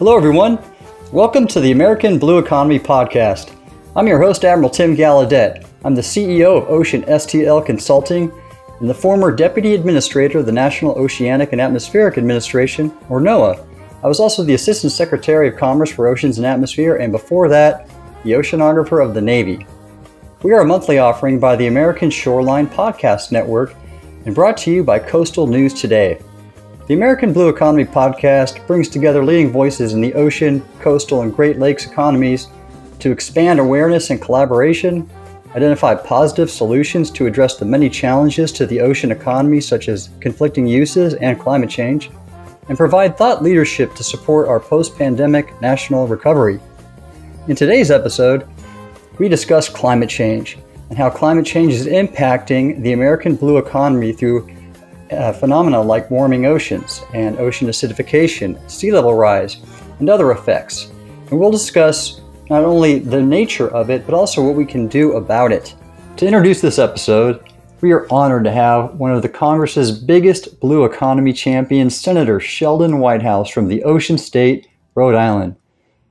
Hello, everyone. Welcome to the American Blue Economy Podcast. I'm your host, Admiral Tim Gallaudet. I'm the CEO of Ocean STL Consulting and the former Deputy Administrator of the National Oceanic and Atmospheric Administration, or NOAA. I was also the Assistant Secretary of Commerce for Oceans and Atmosphere, and before that, the Oceanographer of the Navy. We are a monthly offering by the American Shoreline Podcast Network and brought to you by Coastal News Today. The American Blue Economy podcast brings together leading voices in the ocean, coastal, and Great Lakes economies to expand awareness and collaboration, identify positive solutions to address the many challenges to the ocean economy, such as conflicting uses and climate change, and provide thought leadership to support our post pandemic national recovery. In today's episode, we discuss climate change and how climate change is impacting the American blue economy through uh, phenomena like warming oceans and ocean acidification, sea level rise, and other effects. And we'll discuss not only the nature of it, but also what we can do about it. To introduce this episode, we are honored to have one of the Congress's biggest blue economy champions, Senator Sheldon Whitehouse from the Ocean State, Rhode Island.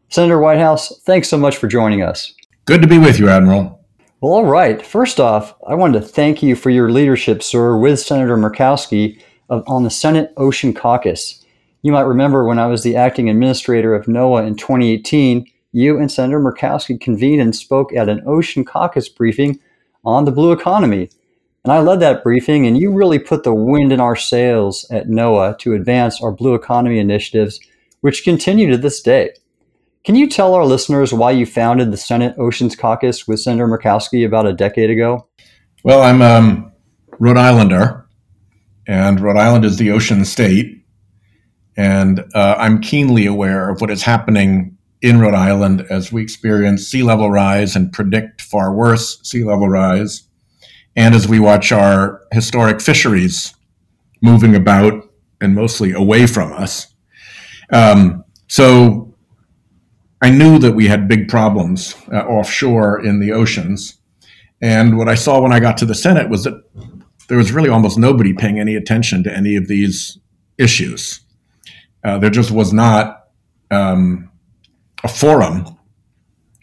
Senator Whitehouse, thanks so much for joining us. Good to be with you, Admiral. Well, all right. First off, I wanted to thank you for your leadership, sir, with Senator Murkowski of, on the Senate Ocean Caucus. You might remember when I was the acting administrator of NOAA in 2018, you and Senator Murkowski convened and spoke at an Ocean Caucus briefing on the blue economy. And I led that briefing, and you really put the wind in our sails at NOAA to advance our blue economy initiatives, which continue to this day. Can you tell our listeners why you founded the Senate Oceans Caucus with Senator Murkowski about a decade ago? Well, I'm a um, Rhode Islander, and Rhode Island is the ocean state. And uh, I'm keenly aware of what is happening in Rhode Island as we experience sea level rise and predict far worse sea level rise, and as we watch our historic fisheries moving about and mostly away from us. Um, so I knew that we had big problems uh, offshore in the oceans. And what I saw when I got to the Senate was that there was really almost nobody paying any attention to any of these issues. Uh, there just was not um, a forum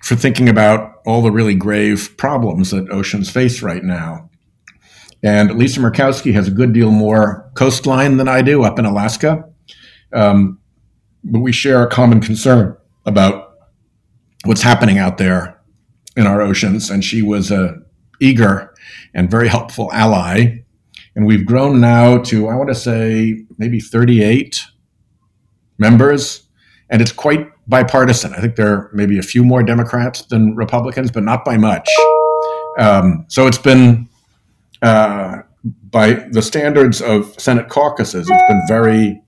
for thinking about all the really grave problems that oceans face right now. And Lisa Murkowski has a good deal more coastline than I do up in Alaska. Um, but we share a common concern about what's happening out there in our oceans. And she was a eager and very helpful ally. And we've grown now to, I want to say, maybe 38 members. And it's quite bipartisan. I think there are maybe a few more Democrats than Republicans, but not by much. Um, so it's been, uh, by the standards of Senate caucuses, it's been very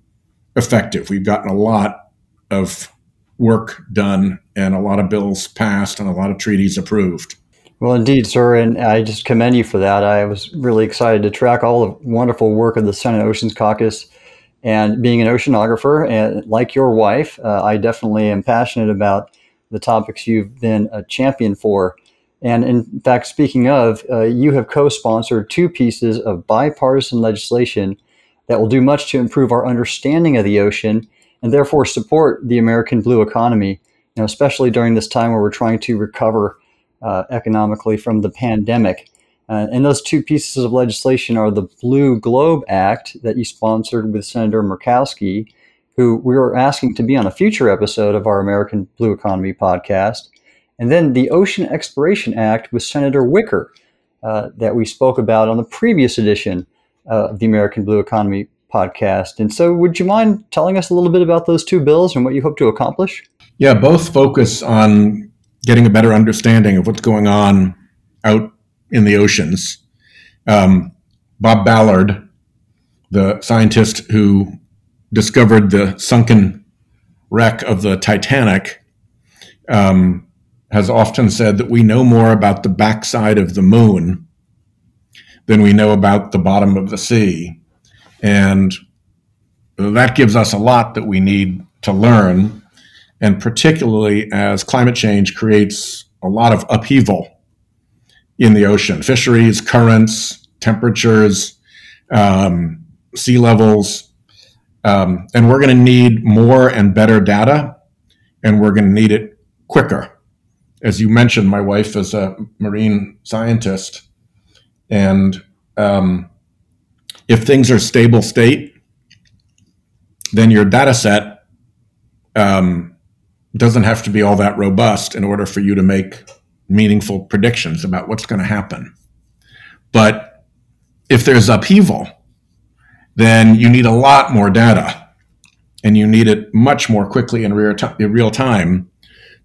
effective. We've gotten a lot of work done and a lot of bills passed and a lot of treaties approved. Well, indeed, sir, and I just commend you for that. I was really excited to track all the wonderful work of the Senate Oceans Caucus. And being an oceanographer, and like your wife, uh, I definitely am passionate about the topics you've been a champion for. And in fact, speaking of, uh, you have co sponsored two pieces of bipartisan legislation that will do much to improve our understanding of the ocean and therefore support the American blue economy, know, especially during this time where we're trying to recover uh, economically from the pandemic. Uh, and those two pieces of legislation are the Blue Globe Act that you sponsored with Senator Murkowski, who we were asking to be on a future episode of our American Blue Economy podcast, and then the Ocean Exploration Act with Senator Wicker uh, that we spoke about on the previous edition uh, of the American Blue Economy podcast. And so, would you mind telling us a little bit about those two bills and what you hope to accomplish? Yeah, both focus on getting a better understanding of what's going on out in the oceans. Um, Bob Ballard, the scientist who discovered the sunken wreck of the Titanic, um, has often said that we know more about the backside of the moon than we know about the bottom of the sea. And that gives us a lot that we need to learn, and particularly as climate change creates a lot of upheaval in the ocean fisheries, currents, temperatures, um, sea levels. Um, and we're going to need more and better data and we're going to need it quicker. As you mentioned, my wife is a marine scientist, and um, if things are stable state, then your data set um, doesn't have to be all that robust in order for you to make meaningful predictions about what's going to happen. But if there's upheaval, then you need a lot more data and you need it much more quickly in real time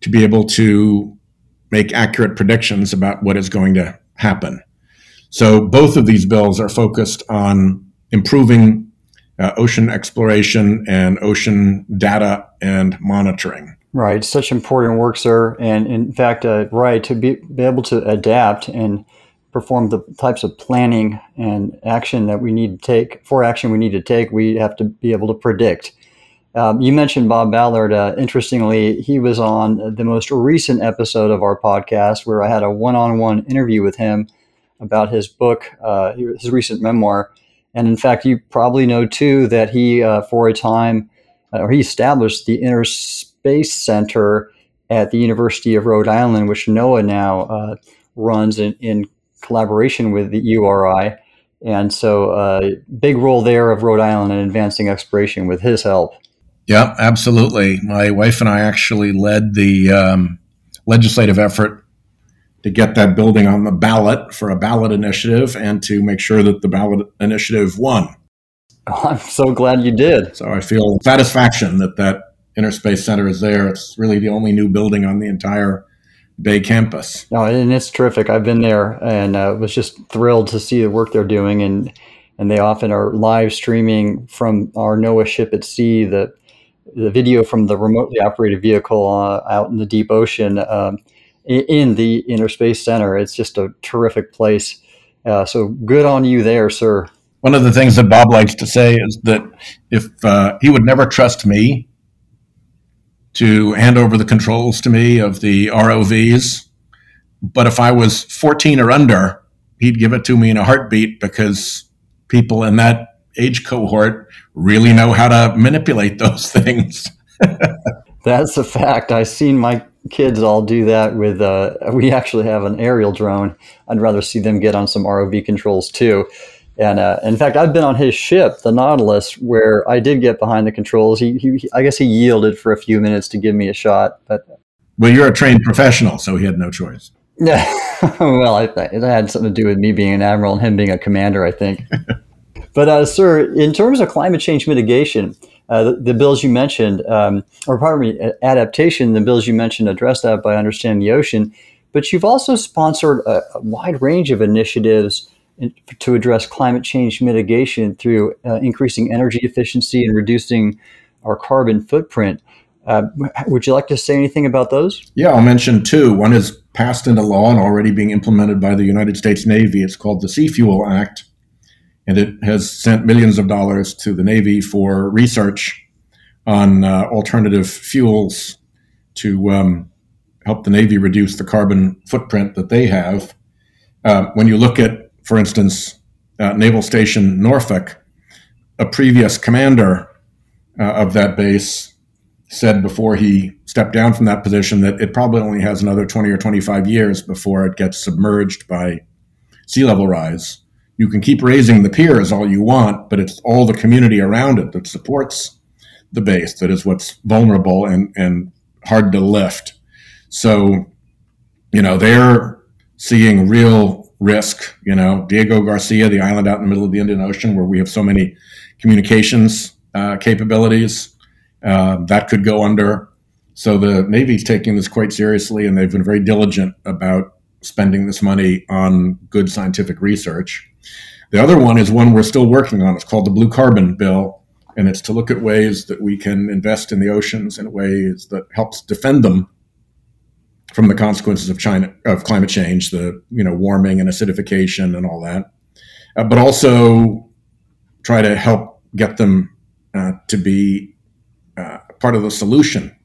to be able to make accurate predictions about what is going to happen. So both of these bills are focused on improving uh, ocean exploration and ocean data and monitoring. Right, such important work, sir. And in fact, uh, right, to be, be able to adapt and perform the types of planning and action that we need to take for action we need to take, we have to be able to predict. Um, you mentioned Bob Ballard. Uh, interestingly, he was on the most recent episode of our podcast where I had a one on one interview with him about his book, uh, his recent memoir. And in fact, you probably know too that he, uh, for a time, uh, or he established the Inner Space Center at the University of Rhode Island, which NOAA now uh, runs in, in, collaboration with the URI. And so, uh, big role there of Rhode Island in advancing exploration with his help. Yeah, absolutely. My wife and I actually led the um, legislative effort to get that building on the ballot for a ballot initiative and to make sure that the ballot initiative won. Oh, I'm so glad you did. So I feel satisfaction that that Inner Space Center is there. It's really the only new building on the entire Bay campus. Oh, and it's terrific. I've been there and uh, was just thrilled to see the work they're doing. And and they often are live streaming from our NOAA ship at sea the the video from the remotely operated vehicle uh, out in the deep ocean um, in the Inner Space Center. It's just a terrific place. Uh, so good on you there, sir. One of the things that Bob likes to say is that if uh, he would never trust me to hand over the controls to me of the ROVs. But if I was 14 or under, he'd give it to me in a heartbeat because people in that age cohort really know how to manipulate those things. That's a fact. I've seen my kids all do that with, uh, we actually have an aerial drone. I'd rather see them get on some ROV controls too. And uh, in fact, I've been on his ship, the Nautilus, where I did get behind the controls. He, he, I guess he yielded for a few minutes to give me a shot. But well, you're a trained professional, so he had no choice. Yeah, well, I, it had something to do with me being an admiral and him being a commander, I think. but uh, sir, in terms of climate change mitigation, uh, the, the, bills you mentioned, um, or pardon me, adaptation, the bills you mentioned address that by understanding the ocean. But you've also sponsored a, a wide range of initiatives to address climate change mitigation through uh, increasing energy efficiency and reducing our carbon footprint. Uh, would you like to say anything about those? Yeah, I'll mention two. One is passed into law and already being implemented by the United States Navy. It's called the Sea Fuel Act, and it has sent millions of dollars to the Navy for research on uh, alternative fuels to um, help the Navy reduce the carbon footprint that they have. Uh, when you look at for instance, uh, Naval Station Norfolk, a previous commander uh, of that base said before he stepped down from that position that it probably only has another 20 or 25 years before it gets submerged by sea level rise. You can keep raising the piers all you want, but it's all the community around it that supports the base that is what's vulnerable and, and hard to lift. So, you know, they're seeing real risk. You know, Diego Garcia, the island out in the middle of the Indian Ocean, where we have so many communications uh, capabilities, uh, that could go under. So the Navy's taking this quite seriously, and they've been very diligent about spending this money on good scientific research. The other one is one we're still working on. It's called the Blue Carbon Bill, and it's to look at ways that we can invest in the oceans in ways that helps defend them from the consequences of China of climate change, the you know warming and acidification and all that, uh, but also try to help get them uh, to be uh, part of the solution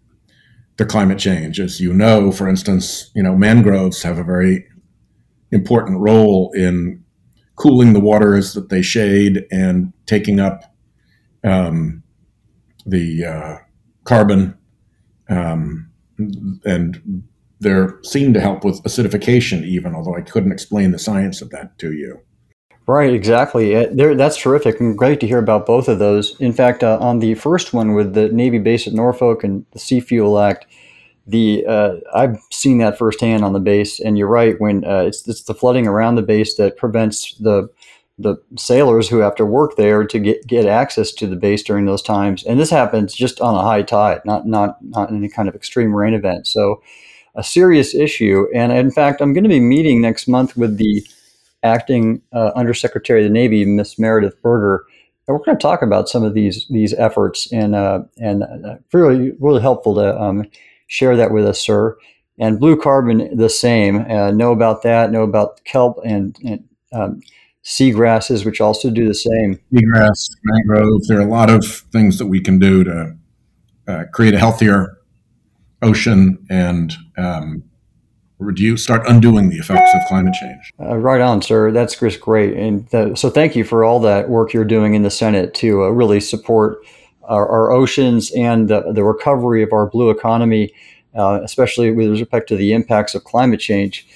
to climate change. As you know, for instance, you know mangroves have a very important role in cooling the waters that they shade and taking up um, the uh, carbon um, and they're seen to help with acidification, even although I couldn't explain the science of that to you. Right, exactly. There, that's terrific and great to hear about both of those. In fact, uh, on the first one with the Navy base at Norfolk and the Sea Fuel Act, the uh, I've seen that firsthand on the base, and you're right. When uh, it's it's the flooding around the base that prevents the the sailors who have to work there to get, get access to the base during those times. And this happens just on a high tide, not not not any kind of extreme rain event. So a serious issue. And in fact, I'm going to be meeting next month with the acting uh, Undersecretary of the Navy, Miss Meredith Berger, and we're going to talk about some of these these efforts and uh, and uh, really really helpful to um, share that with us, sir. And blue carbon, the same. Uh, know about that. Know about kelp and, and um, seagrasses, which also do the same. Seagrass, mangrove. There are a lot of things that we can do to uh, create a healthier ocean and um, reduce, start undoing the effects of climate change. Uh, right on, sir. That's just great. And uh, so, thank you for all that work you're doing in the Senate to uh, really support our, our, oceans and the, the recovery of our blue economy, uh, especially with respect to the impacts of climate change.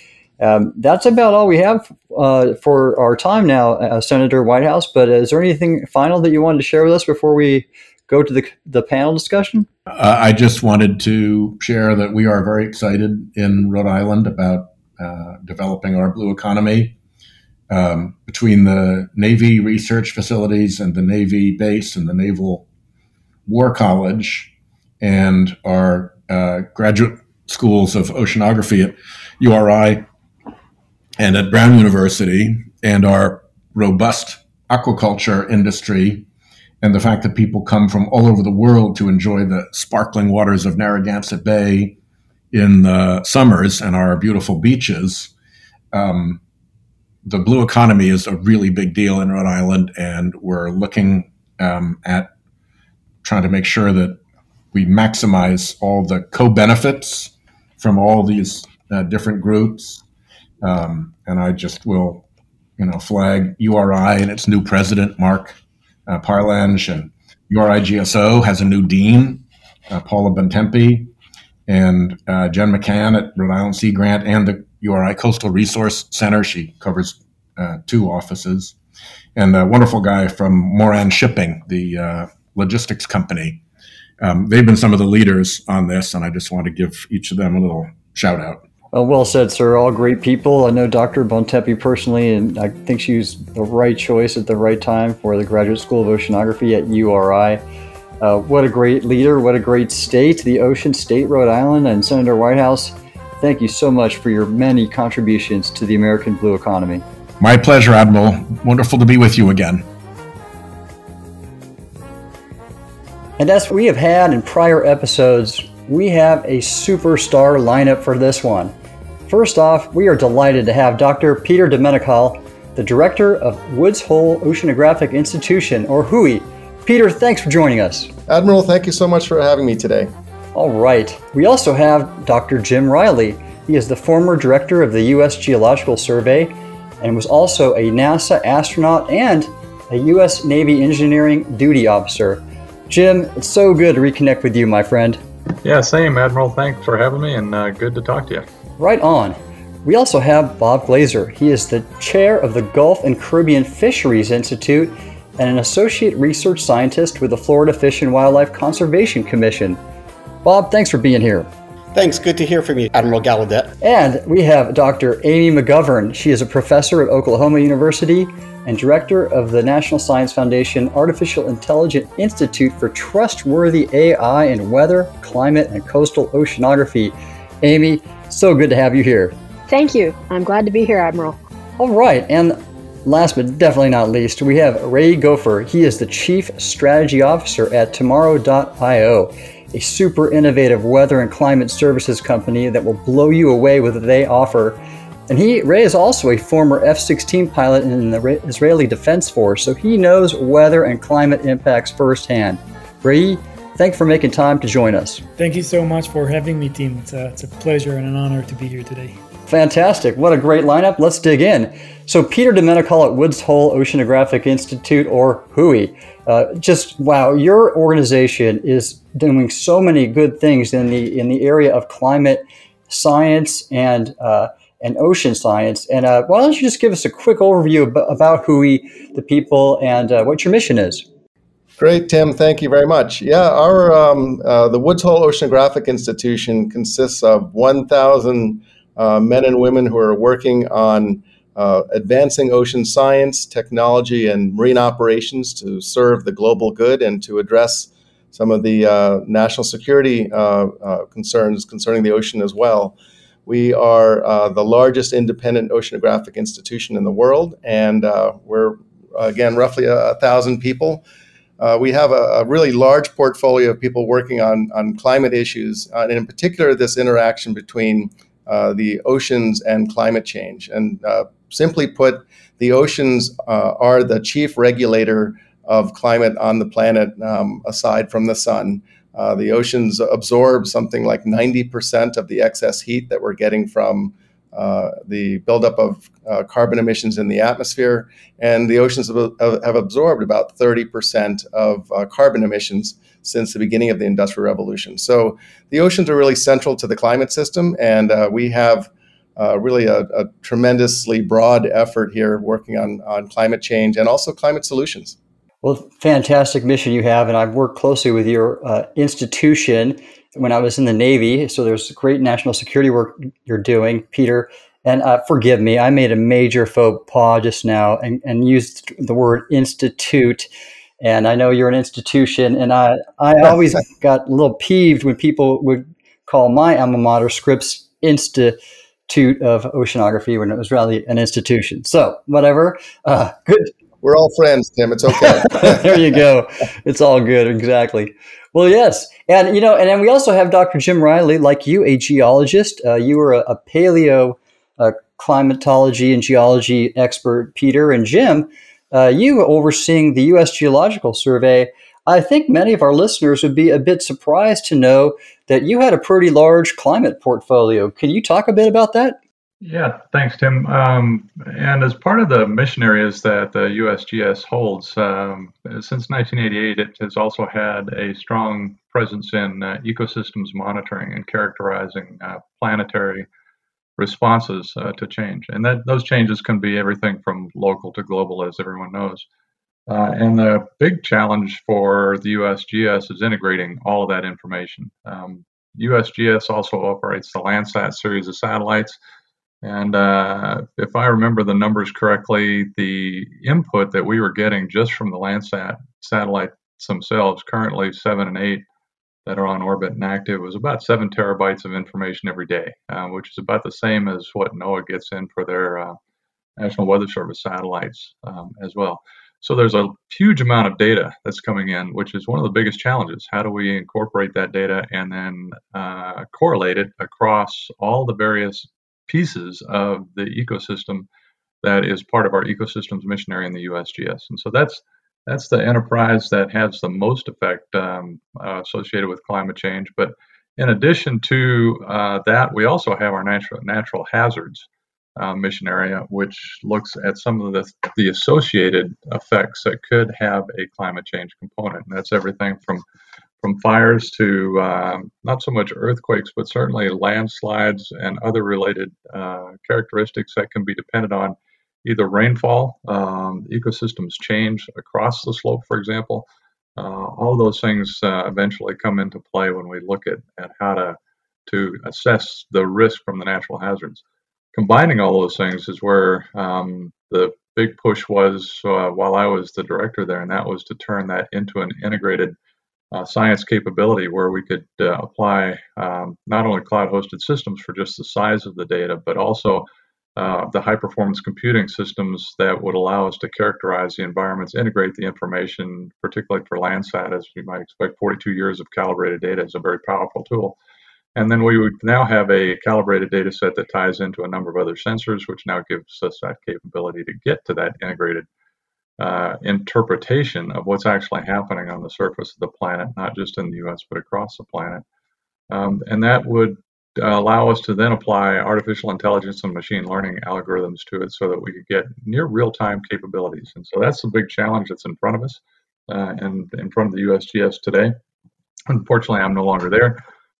Um, that's about all we have uh, for our time now, uh, Senator Whitehouse. But is there anything final that you wanted to share with us before we go to the, the panel discussion? Uh, I just wanted to share that we are very excited in Rhode Island about uh, developing our blue economy. Um, between the Navy research facilities and the Navy base and the Naval War College and our uh, graduate schools of oceanography at URI and at Brown University, and our robust aquaculture industry and the fact that people come from all over the world to enjoy the sparkling waters of Narragansett Bay in the summers and our beautiful beaches. Um, the blue economy is a really big deal in Rhode Island, and we're looking um, at trying to make sure that we maximize all the co-benefits from all these uh, different groups. Um, and I just will, you know, flag URI and its new president, Marc uh, Parlange, and URIGSO has a new dean, uh, Paula Bontempi, and uh, Jen McCann at Rhode Island Sea Grant and the URI Coastal Resource Center. She covers uh, two offices. And a wonderful guy from Moran Shipping, the uh, logistics company. Um, they've been some of the leaders on this, and I just want to give each of them a little shout out. Well, well said, sir. All great people. I know Dr. Bontempi personally, and I think she was the right choice at the right time for the Graduate School of Oceanography at URI. Uh, what a great leader. What a great state, the Ocean State, Rhode Island, and Senator Whitehouse. Thank you so much for your many contributions to the American blue economy. My pleasure, Admiral. Wonderful to be with you again. And as we have had in prior episodes, we have a superstar lineup for this one. First off, we are delighted to have Dr. Peter de Menocal, the director of Woods Hole Oceanographic Institution, or WHOI. Peter, thanks for joining us. Admiral, thank you so much for having me today. All right. We also have Dr. Jim Reilly. He is the former director of the U.S. Geological Survey and was also a NASA astronaut and a U.S. Navy engineering duty officer. Jim, it's so good to reconnect with you, my friend. Yeah, same, Admiral. Thanks for having me, and uh, good to talk to you. Right on. We also have Bob Glazer. He is the chair of the Gulf and Caribbean Fisheries Institute and an associate research scientist with the Florida Fish and Wildlife Conservation Commission. Bob, thanks for being here. Thanks. Good to hear from you, Admiral Gallaudet. And we have Dr. Amy McGovern. She is a professor at Oklahoma University and director of the National Science Foundation Artificial Intelligence Institute for Trustworthy AI in Weather, Climate, and Coastal Oceanography. Amy, so good to have you here. Thank you. I'm glad to be here, Admiral. All right. And last but definitely not least, we have Ray Goffer. He is the Chief Strategy Officer at Tomorrow.io, a super innovative weather and climate services company that will blow you away with what they offer. And he, Ray, is also a former F 16 pilot in the Israeli Defense Force, so he knows weather and climate impacts firsthand. Ray, Thanks for making time to join us. Thank you so much for having me, team. It's a, it's a pleasure and an honor to be here today. fantastic. What a great lineup. Let's dig in. So, Peter de Menocal at Woods Hole Oceanographic Institute, or WHOI. Uh, just wow, your organization is doing so many good things in the in the area of climate science and uh, and ocean science. And uh, why don't you just give us a quick overview about, about WHOI, the people, and uh, what your mission is? Great, Tim. Thank you very much. Yeah, our um, uh, the Woods Hole Oceanographic Institution consists of 1,000 uh, men and women who are working on uh, advancing ocean science, technology, and marine operations to serve the global good and to address some of the uh, national security concerns concerning the ocean as well. We are the largest independent oceanographic institution in the world, and we're again roughly a, a thousand people. Uh, we have a, a, really large portfolio of people working on, on climate issues, uh, and in particular, this interaction between uh, the oceans and climate change. And uh, simply put, the oceans uh, are the chief regulator of climate on the planet, um, aside from the sun. Uh, the oceans absorb something like 90% of the excess heat that we're getting from uh, the buildup of uh, carbon emissions in the atmosphere, and the oceans have, have absorbed about 30% of uh, carbon emissions since the beginning of the Industrial Revolution. So the oceans are really central to the climate system, and uh, we have uh, really a, a, tremendously broad effort here working on, on climate change and also climate solutions. Well, fantastic mission you have, and I've worked closely with your uh, institution when I was in the Navy. So there's great national security work you're doing, Peter. And uh, forgive me, I made a major faux pas just now and, and used the word institute. And I know you're an institution, and I, I always got a little peeved when people would call my alma mater Scripps Institute of Oceanography when it was really an institution. So, whatever. Uh, good. We're all friends, Tim. It's okay. there you go. It's all good. Exactly. Well, yes, and you know, and then we also have Dr. Jim Reilly, like you, a geologist. Uh, you are a, a paleo uh, climatology and geology expert, Peter, and Jim. Uh, you overseeing the U.S. Geological Survey. I think many of our listeners would be a bit surprised to know that you had a pretty large climate portfolio. Can you talk a bit about that? Yeah, thanks, Tim. Um, and as part of the mission areas that the USGS holds, um, since 1988, it has also had a strong presence in uh, ecosystems monitoring and characterizing uh, planetary responses uh, to change. And that those changes can be everything from local to global, as everyone knows. Uh, and the big challenge for the USGS is integrating all of that information. Um, USGS also operates the Landsat series of satellites and uh, if I remember the numbers correctly, the input that we were getting just from the Landsat satellites themselves, currently seven and eight that are on orbit and active, was about seven terabytes of information every day, uh, which is about the same as what NOAA gets in for their uh, National Weather Service satellites um, as well. So there's a huge amount of data that's coming in, which is one of the biggest challenges. How do we incorporate that data and then uh, correlate it across all the various pieces of the ecosystem that is part of our ecosystems missionary in the USGS. And so that's that's the enterprise that has the most effect um, uh, associated with climate change. But in addition to uh, that, we also have our natural natural hazards uh, mission area, which looks at some of the the associated effects that could have a climate change component. And that's everything from from fires to um, not so much earthquakes, but certainly landslides and other related uh, characteristics that can be dependent on either rainfall, um, ecosystems change across the slope, for example. Uh, all those things uh, eventually come into play when we look at, at how to, to assess the risk from the natural hazards. Combining all those things is where um, the big push was uh, while I was the director there, and that was to turn that into an integrated uh, science capability where we could uh, apply um, not only cloud hosted systems for just the size of the data, but also uh, the high performance computing systems that would allow us to characterize the environments, integrate the information, particularly for Landsat, as you might expect. 42 years of calibrated data is a very powerful tool. And then we would now have a calibrated data set that ties into a number of other sensors, which now gives us that capability to get to that integrated uh, interpretation of what's actually happening on the surface of the planet, not just in the US, but across the planet. Um, and that would allow us to then apply artificial intelligence and machine learning algorithms to it so that we could get near real-time capabilities. And so that's the big challenge that's in front of us uh, and in front of the USGS today. Unfortunately, I'm no longer there,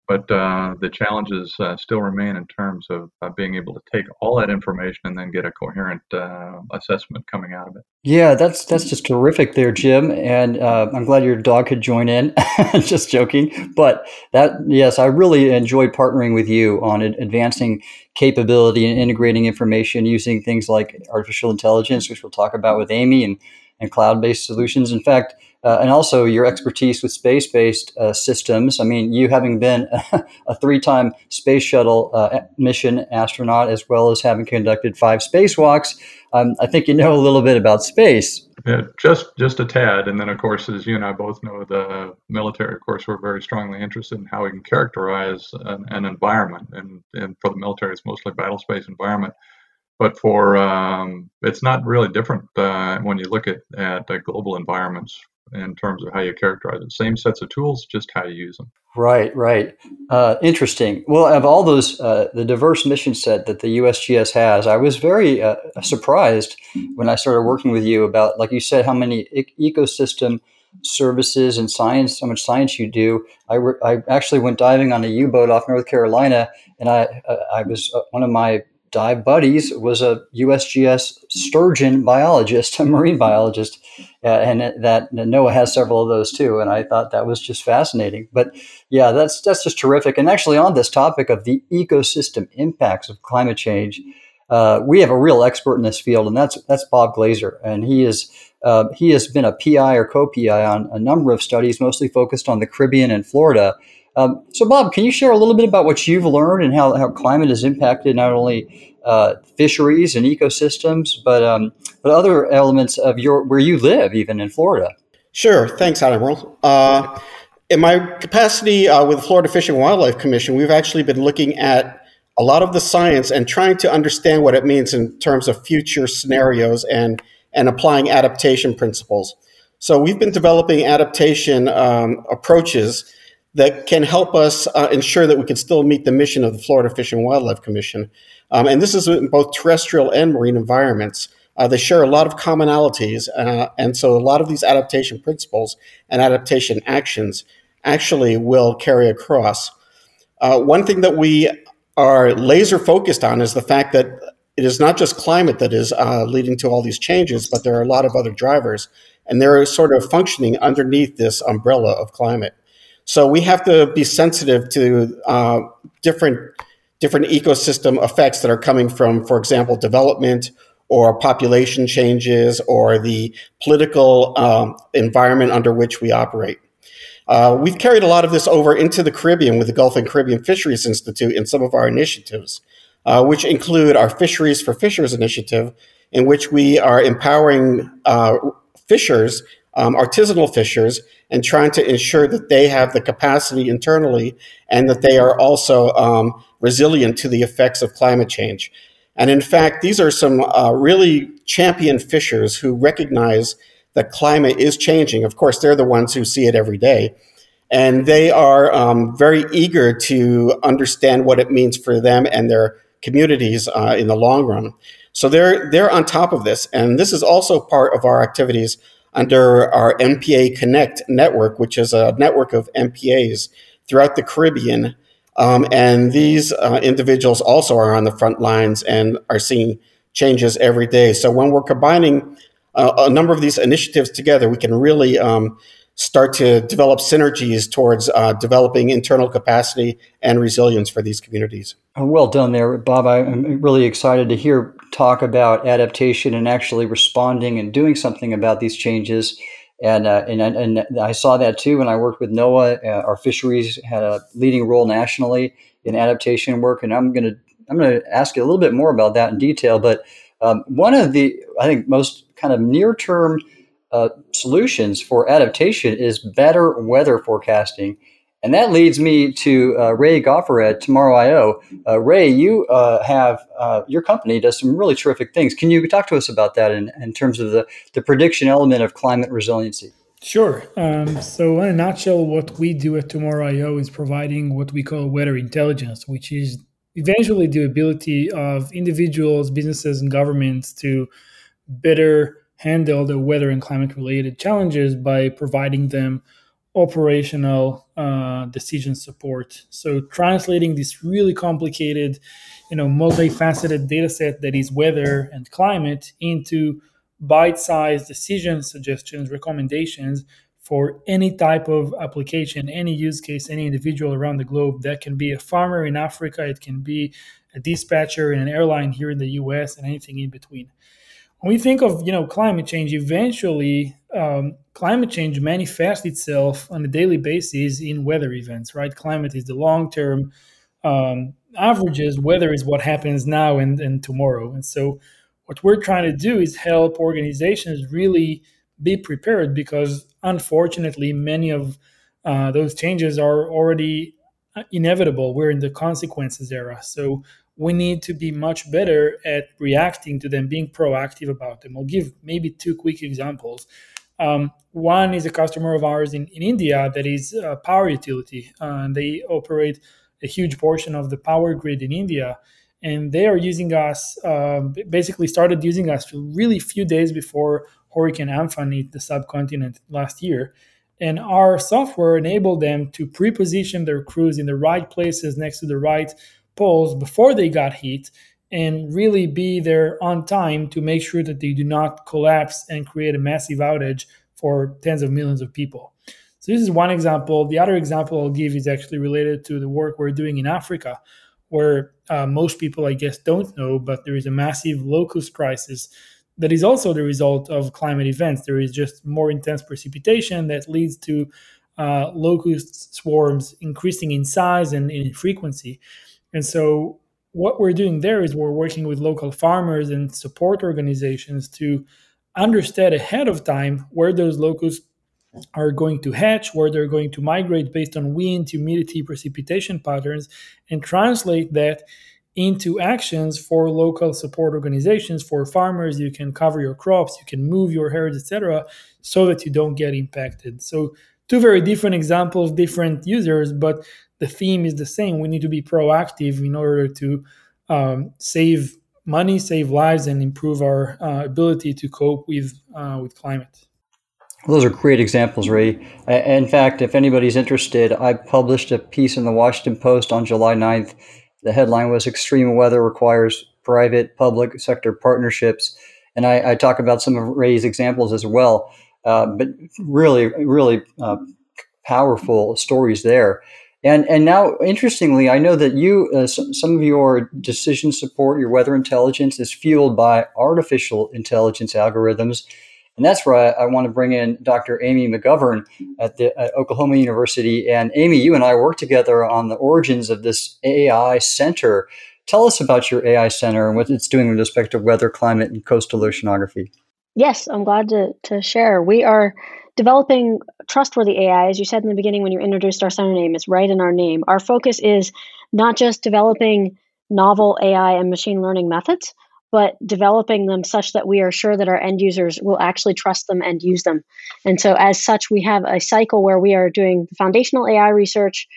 but uh, the challenges uh, still remain in terms of uh, being able to take all that information and then get a coherent uh, assessment coming out of it. Yeah, that's that's just terrific there, Jim, and uh, I'm glad your dog could join in. just joking, but that yes, I really enjoyed partnering with you on advancing capability and integrating information using things like artificial intelligence, which we'll talk about with Amy, and and cloud-based solutions. In fact, uh, and also your expertise with space-based uh, systems. I mean, you having been a three-time space shuttle uh, mission astronaut, as well as having conducted five spacewalks, um, I think you know a little bit about space. Yeah, just just a tad, and then of course, as you and I both know, the military, of course, we're very strongly interested in how we can characterize an, an environment, and and for the military, it's mostly battle space environment but for um, it's not really different uh, when you look at at uh, global environments in terms of how you characterize it. Same sets of tools, just how you use them. Right, right. Uh, interesting. Well, of all those, uh, the diverse mission set that the USGS has, I was very uh, surprised when I started working with you about, like you said, how many e- ecosystem services and science, how much science you do. I, re- I actually went diving on a U boat off North Carolina, and I, uh, I was uh, one of my dive buddies was a USGS sturgeon biologist, a marine biologist, uh, and that NOAA has several of those too. And I thought that was just fascinating. But yeah, that's that's just terrific. And actually, on this topic of the ecosystem impacts of climate change, uh, we have a real expert in this field, and that's that's Bob Glazer, and he is. Uh, he has been a PI or co-PI on a number of studies, mostly focused on the Caribbean and Florida, um, so, Bob, can you share a little bit about what you've learned and how, how climate has impacted not only uh, fisheries and ecosystems, but um, but other elements of your where you live, even in Florida? Sure. Thanks, Admiral. Uh, in my capacity uh, with the Florida Fish and Wildlife Commission, we've actually been looking at a lot of the science and trying to understand what it means in terms of future scenarios and and applying adaptation principles. So we've been developing adaptation um, approaches that can help us uh, ensure that we can still meet the mission of the Florida Fish and Wildlife Commission. Um, and this is in both terrestrial and marine environments. Uh, they share a lot of commonalities. Uh, and so a lot of these adaptation principles and adaptation actions actually will carry across. Uh, one thing that we are laser focused on is the fact that it is not just climate that is uh, leading to all these changes, but there are a lot of other drivers. And they're sort of functioning underneath this umbrella of climate. So we have to be sensitive to uh, different different ecosystem effects that are coming from, for example, development or population changes or the political um, environment under which we operate. Uh, we've carried a lot of this over into the Caribbean with the Gulf and Caribbean Fisheries Institute in some of our initiatives, uh, which include our Fisheries for Fishers initiative, in which we are empowering uh, fishers um, artisanal fishers and trying to ensure that they have the capacity internally and that they are also um, resilient to the effects of climate change. And in fact, these are some uh, really champion fishers who recognize that climate is changing. Of course, they're the ones who see it every day. And they are um, very eager to understand what it means for them and their communities uh, in the long run. So they're, they're on top of this. And this is also part of our activities under our MPA Connect network, which is a network of MPAs throughout the Caribbean. Um, and these uh, individuals also are on the front lines and are seeing changes every day. So when we're combining uh, a number of these initiatives together, we can really um, start to develop synergies towards uh, developing internal capacity and resilience for these communities. Well done there, Bob. I'm really excited to hear talk about adaptation and actually responding and doing something about these changes. And, uh, and, and I saw that too when I worked with NOAA. Uh, our fisheries had a leading role nationally in adaptation work, and I'm going to I'm going to ask you a little bit more about that in detail. But um, one of the I think most kind of near term uh, solutions for adaptation is better weather forecasting. And that leads me to uh, Ray Goffer at Tomorrow IO. Uh, Ray, you uh, have uh, your company does some really terrific things. Can you talk to us about that in, in terms of the, the prediction element of climate resiliency? Sure. Um, so, in a nutshell, what we do at Tomorrow.io is providing what we call weather intelligence, which is eventually the ability of individuals, businesses, and governments to better handle the weather and climate related challenges by providing them operational uh, decision support. So translating this really complicated, you know, multifaceted data set that is weather and climate into bite-sized decision suggestions, recommendations for any type of application, any use case, any individual around the globe. That can be a farmer in Africa, it can be a dispatcher in an airline here in the US, and anything in between. When we think of you know climate change, eventually um, climate change manifests itself on a daily basis in weather events. Right, climate is the long-term um, averages. Weather is what happens now and, and tomorrow. And so, what we're trying to do is help organizations really be prepared because unfortunately, many of uh, those changes are already uh, inevitable. We're in the consequences era. So we need to be much better at reacting to them, being proactive about them. I'll give maybe two quick examples. Um, one is a customer of ours in, in India that is a power utility, uh, they operate a huge portion of the power grid in India. And they are using us, uh, basically started using us really few days before Hurricane Amphan hit the subcontinent last year. And our software enabled them to pre-position their crews in the right places next to the right poles before they got hit and really be there on time to make sure that they do not collapse and create a massive outage for tens of millions of people. So, this is one example. The other example I'll give is actually related to the work we're doing in Africa, where uh, most people, I guess, don't know, but there is a massive locust crisis that is also the result of climate events. There is just more intense precipitation that leads to uh, locust swarms increasing in size and in frequency. And so, what we're doing there is we're working with local farmers and support organizations to understand ahead of time where those locusts are going to hatch, where they're going to migrate based on wind, humidity, precipitation patterns, and translate that into actions for local support organizations for farmers. You can cover your crops you can move your herds etc so that you don't get impacted. So two very different examples different users but the theme is the same. We need to be proactive in order to um, save money, save lives, and improve our uh, ability to cope with uh, with climate. Those are great examples, Ray. In fact, if anybody's interested, I published a piece in the Washington Post on July 9th. The headline was Extreme Weather Requires Private Public Sector Partnerships. And I, I talk about some of Ray's examples as well. Uh, but really, really uh, powerful stories there. And and now, interestingly, I know that you uh, some, some of your decision support, your weather intelligence, is fueled by artificial intelligence algorithms, and that's where I, I want to bring in Dr. Amy McGovern at the at Oklahoma University. And Amy, you and I work together on the origins of this AI center. Tell us about your AI center and what it's doing with respect to weather, climate, and coastal oceanography. Yes, I'm glad to, to share. We are developing trustworthy AI, as you said in the beginning when you introduced our center name, is right in our name. Our focus is not just developing novel AI and machine learning methods, but developing them such that we are sure that our end users will actually trust them and use them. And so, as such, we have a cycle where we are doing foundational AI research,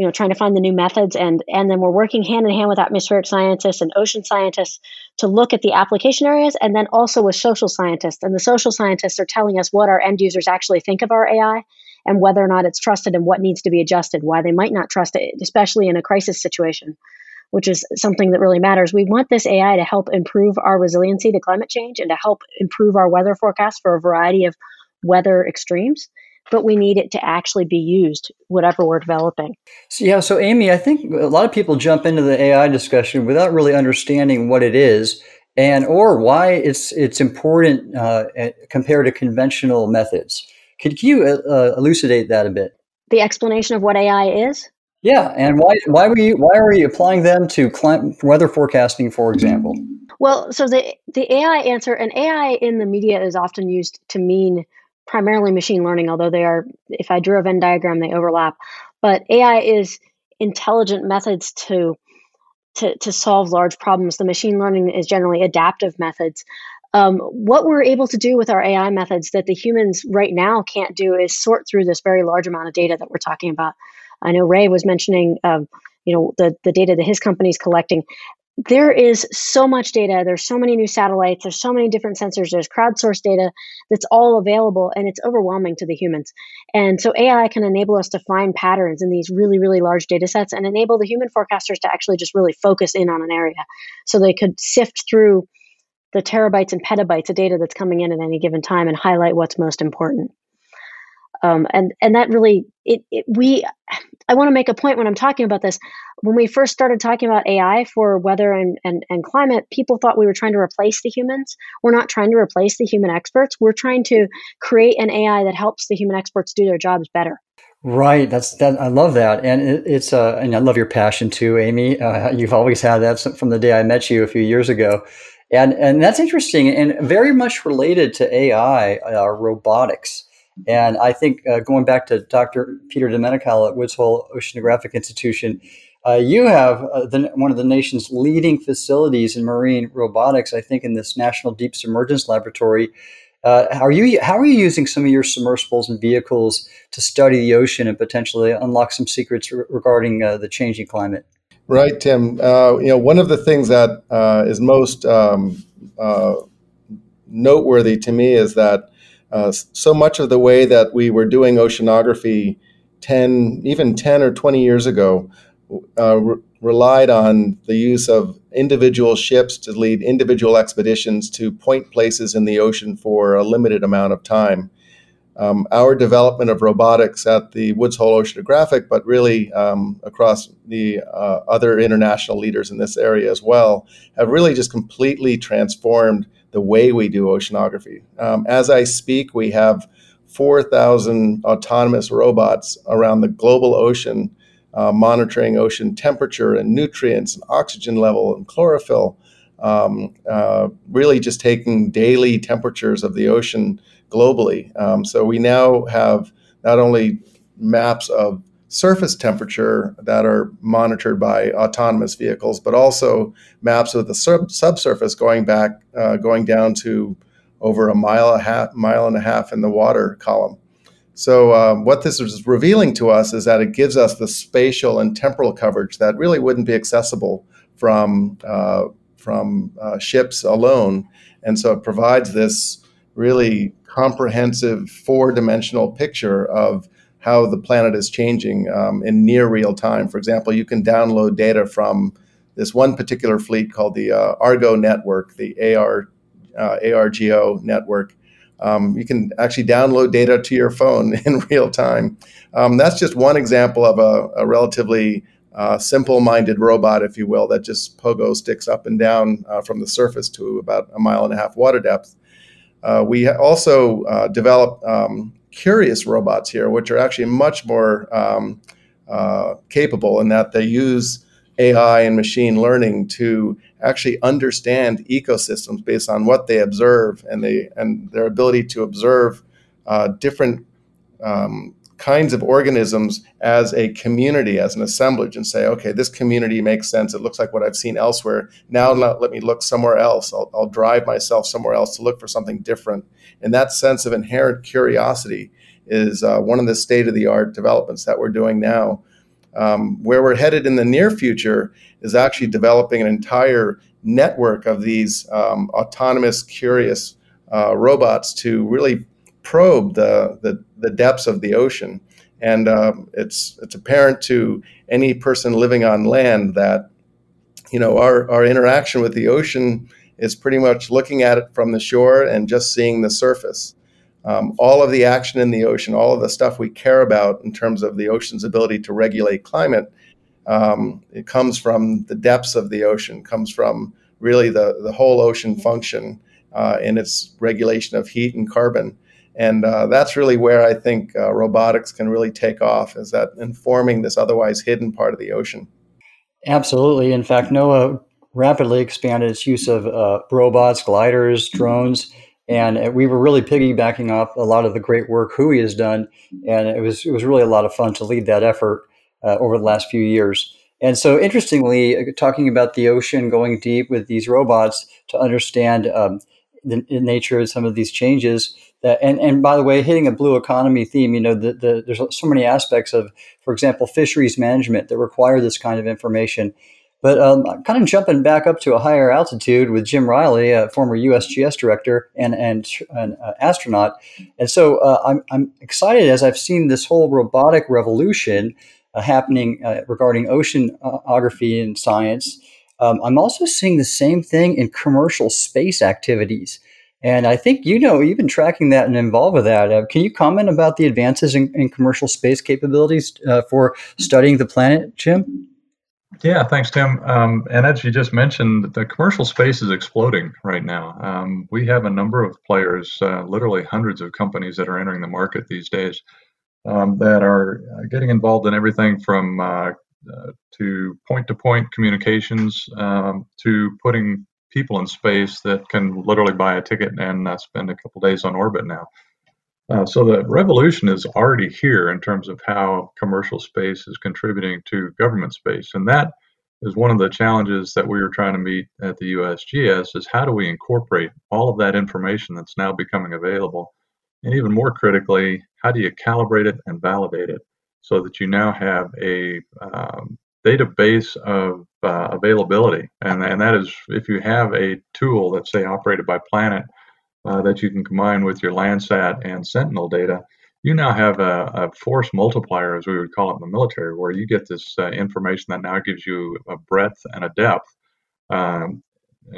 you know, trying to find the new methods, and and then we're working hand in hand with atmospheric scientists and ocean scientists to look at the application areas, and then also with social scientists. And the social scientists are telling us what our end users actually think of our AI and whether or not it's trusted and what needs to be adjusted, why they might not trust it, especially in a crisis situation, which is something that really matters. We want this AI to help improve our resiliency to climate change and to help improve our weather forecast for a variety of weather extremes but we need it to actually be used, whatever we're developing. So, yeah, so Amy, I think a lot of people jump into the AI discussion without really understanding what it is and or why it's it's important uh, compared to conventional methods. Could you uh, uh, elucidate that a bit? The explanation of what AI is. Yeah, and why why were you why are we applying them to climate, weather forecasting, for example? Well, so the the AI answer and AI in the media is often used to mean primarily machine learning, although they are, if I drew a Venn diagram, they overlap. But AI is intelligent methods to to, to solve large problems. The machine learning is generally adaptive methods. Um, what we're able to do with our AI methods that the humans right now can't do is sort through this very large amount of data that we're talking about. I know Ray was mentioning, um, you know, the the data that his company is collecting. There is so much data. There's so many new satellites. There's so many different sensors. There's crowdsourced data that's all available, and it's overwhelming to the humans. And so AI can enable us to find patterns in these really, really large data sets and enable the human forecasters to actually just really focus in on an area, so they could sift through the terabytes and petabytes of data that's coming in at any given time and highlight what's most important. Um, and and that really it, it we I want to make a point when I'm talking about this. When we first started talking about AI for weather and, and, and climate, people thought we were trying to replace the humans. We're not trying to replace the human experts. We're trying to create an AI that helps the human experts do their jobs better. Right. That's that. I love that, and it, it's uh, and I love your passion too, Amy. Uh, you've always had that from the day I met you a few years ago, and and that's interesting and very much related to AI, uh, robotics. And I think uh, going back to Dr. Peter de Menocal at Woods Hole Oceanographic Institution, uh, you have uh, the, one of the nation's leading facilities in marine robotics. I think in this National Deep Submergence Laboratory. Uh, are you how are you using some of your submersibles and vehicles to study the ocean and potentially unlock some secrets re- regarding uh, the changing climate? Right, Tim. Uh, you know, one of the things that is most um, noteworthy to me is that uh, so much of the way that we were doing oceanography 10, even 10 or 20 years ago, uh, re- relied on the use of individual ships to lead individual expeditions to point places in the ocean for a limited amount of time. Um, our development of robotics at the Woods Hole Oceanographic, but really um, across the uh, other international leaders in this area as well, have really just completely transformed the way we do oceanography. Um, as I speak, we have 4,000 autonomous robots around the global ocean uh, monitoring ocean temperature and nutrients and oxygen level and chlorophyll, um, uh, really just taking daily temperatures of the ocean globally. Um, so we now have not only maps of surface temperature that are monitored by autonomous vehicles, but also maps of the sub- subsurface going back, uh, going down to over a mile, a half, mile and a half in the water column. So um, what this is revealing to us is that it gives us the spatial and temporal coverage that really wouldn't be accessible from uh, from uh, ships alone, and so it provides this really comprehensive four-dimensional picture of how the planet is changing um, in near real time. For example, you can download data from this one particular fleet called the uh, Argo network, the AR, uh, ARGO network. Um, you can actually download data to your phone in real time. Um, that's just one example of a, a relatively uh, simple minded robot, if you will, that just pogo sticks up and down uh, from the surface to about a mile and a half water depth. Uh, we also uh, developed um, curious robots here, which are actually much more um, uh, capable in that they use AI and machine learning to actually understand ecosystems based on what they observe and they and their ability to observe uh, different um, kinds of organisms as a community, as an assemblage, and say, okay, this community makes sense. It looks like what I've seen elsewhere. Now, let me look somewhere else. I'll, I'll drive myself somewhere else to look for something different. And that sense of inherent curiosity is uh, one of the state of the art developments that we're doing now. Um, where we're headed in the near future is actually developing an entire network of these um, autonomous, curious uh, robots to really probe the, the, the, depths of the ocean. And uh, it's, it's apparent to any person living on land that you know our, our interaction with the ocean is pretty much looking at it from the shore and just seeing the surface. Um, all of the action in the ocean, all of the stuff we care about in terms of the ocean's ability to regulate climate, um, it comes from the depths of the ocean, comes from really the, the whole ocean function uh, in its regulation of heat and carbon. And uh, that's really where I think uh, robotics can really take off, is that informing this otherwise hidden part of the ocean. Absolutely. In fact, NOAA rapidly expanded its use of uh, robots, gliders, drones and we were really piggybacking off a lot of the great work WHOI has done, and it was it was really a lot of fun to lead that effort uh, over the last few years. And so, interestingly, uh, talking about the ocean going deep with these robots to understand um, the, nature of some of these changes. That and and by the way, hitting a blue economy theme, you know, the, the, there's so many aspects of, for example, fisheries management that require this kind of information. But um, kind of jumping back up to a higher altitude with Jim Reilly, a former USGS director and and an uh, astronaut, and so uh, I'm I'm excited as I've seen this whole robotic revolution uh, happening uh, regarding oceanography and science. Um, I'm also seeing the same thing in commercial space activities. And I think you know you've been tracking that and involved with that. Uh, can you comment about the advances in, in commercial space capabilities uh, for studying the planet, Jim? Yeah, thanks, Tim. Um, and as you just mentioned, the commercial space is exploding right now. Um, we have a number of players, uh, literally hundreds of companies that are entering the market these days um, that are uh, getting involved in everything from uh, uh, to point-to-point communications um, to putting people in space that can literally buy a ticket and uh, spend a couple days on orbit now. Uh, so the revolution is already here in terms of how commercial space is contributing to government space, and that is one of the challenges that we are trying to meet at the USGS. Is how do we incorporate all of that information that's now becoming available, and even more critically, how do you calibrate it and validate it so that you now have a um, database of uh, availability, and and that is if you have a tool that's say operated by Planet uh, that you can combine with your Landsat and Sentinel data, you now have a, a, force multiplier, as we would call it in the military, where you get this uh, information that now gives you a breadth and a depth, um,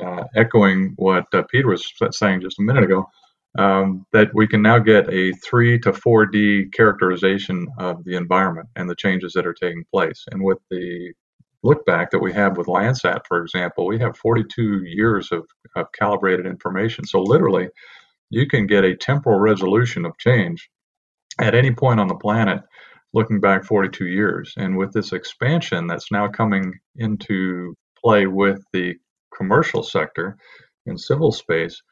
uh, echoing what uh, Peter was saying just a minute ago, um, that we can now get a 3 to 4D characterization of the environment and the changes that are taking place. And with the look back that we have with Landsat, for example, we have 42 years of, of calibrated information. So literally, you can get a temporal resolution of change at any point on the planet looking back 42 years. And with this expansion that's now coming into play with the commercial sector in civil space,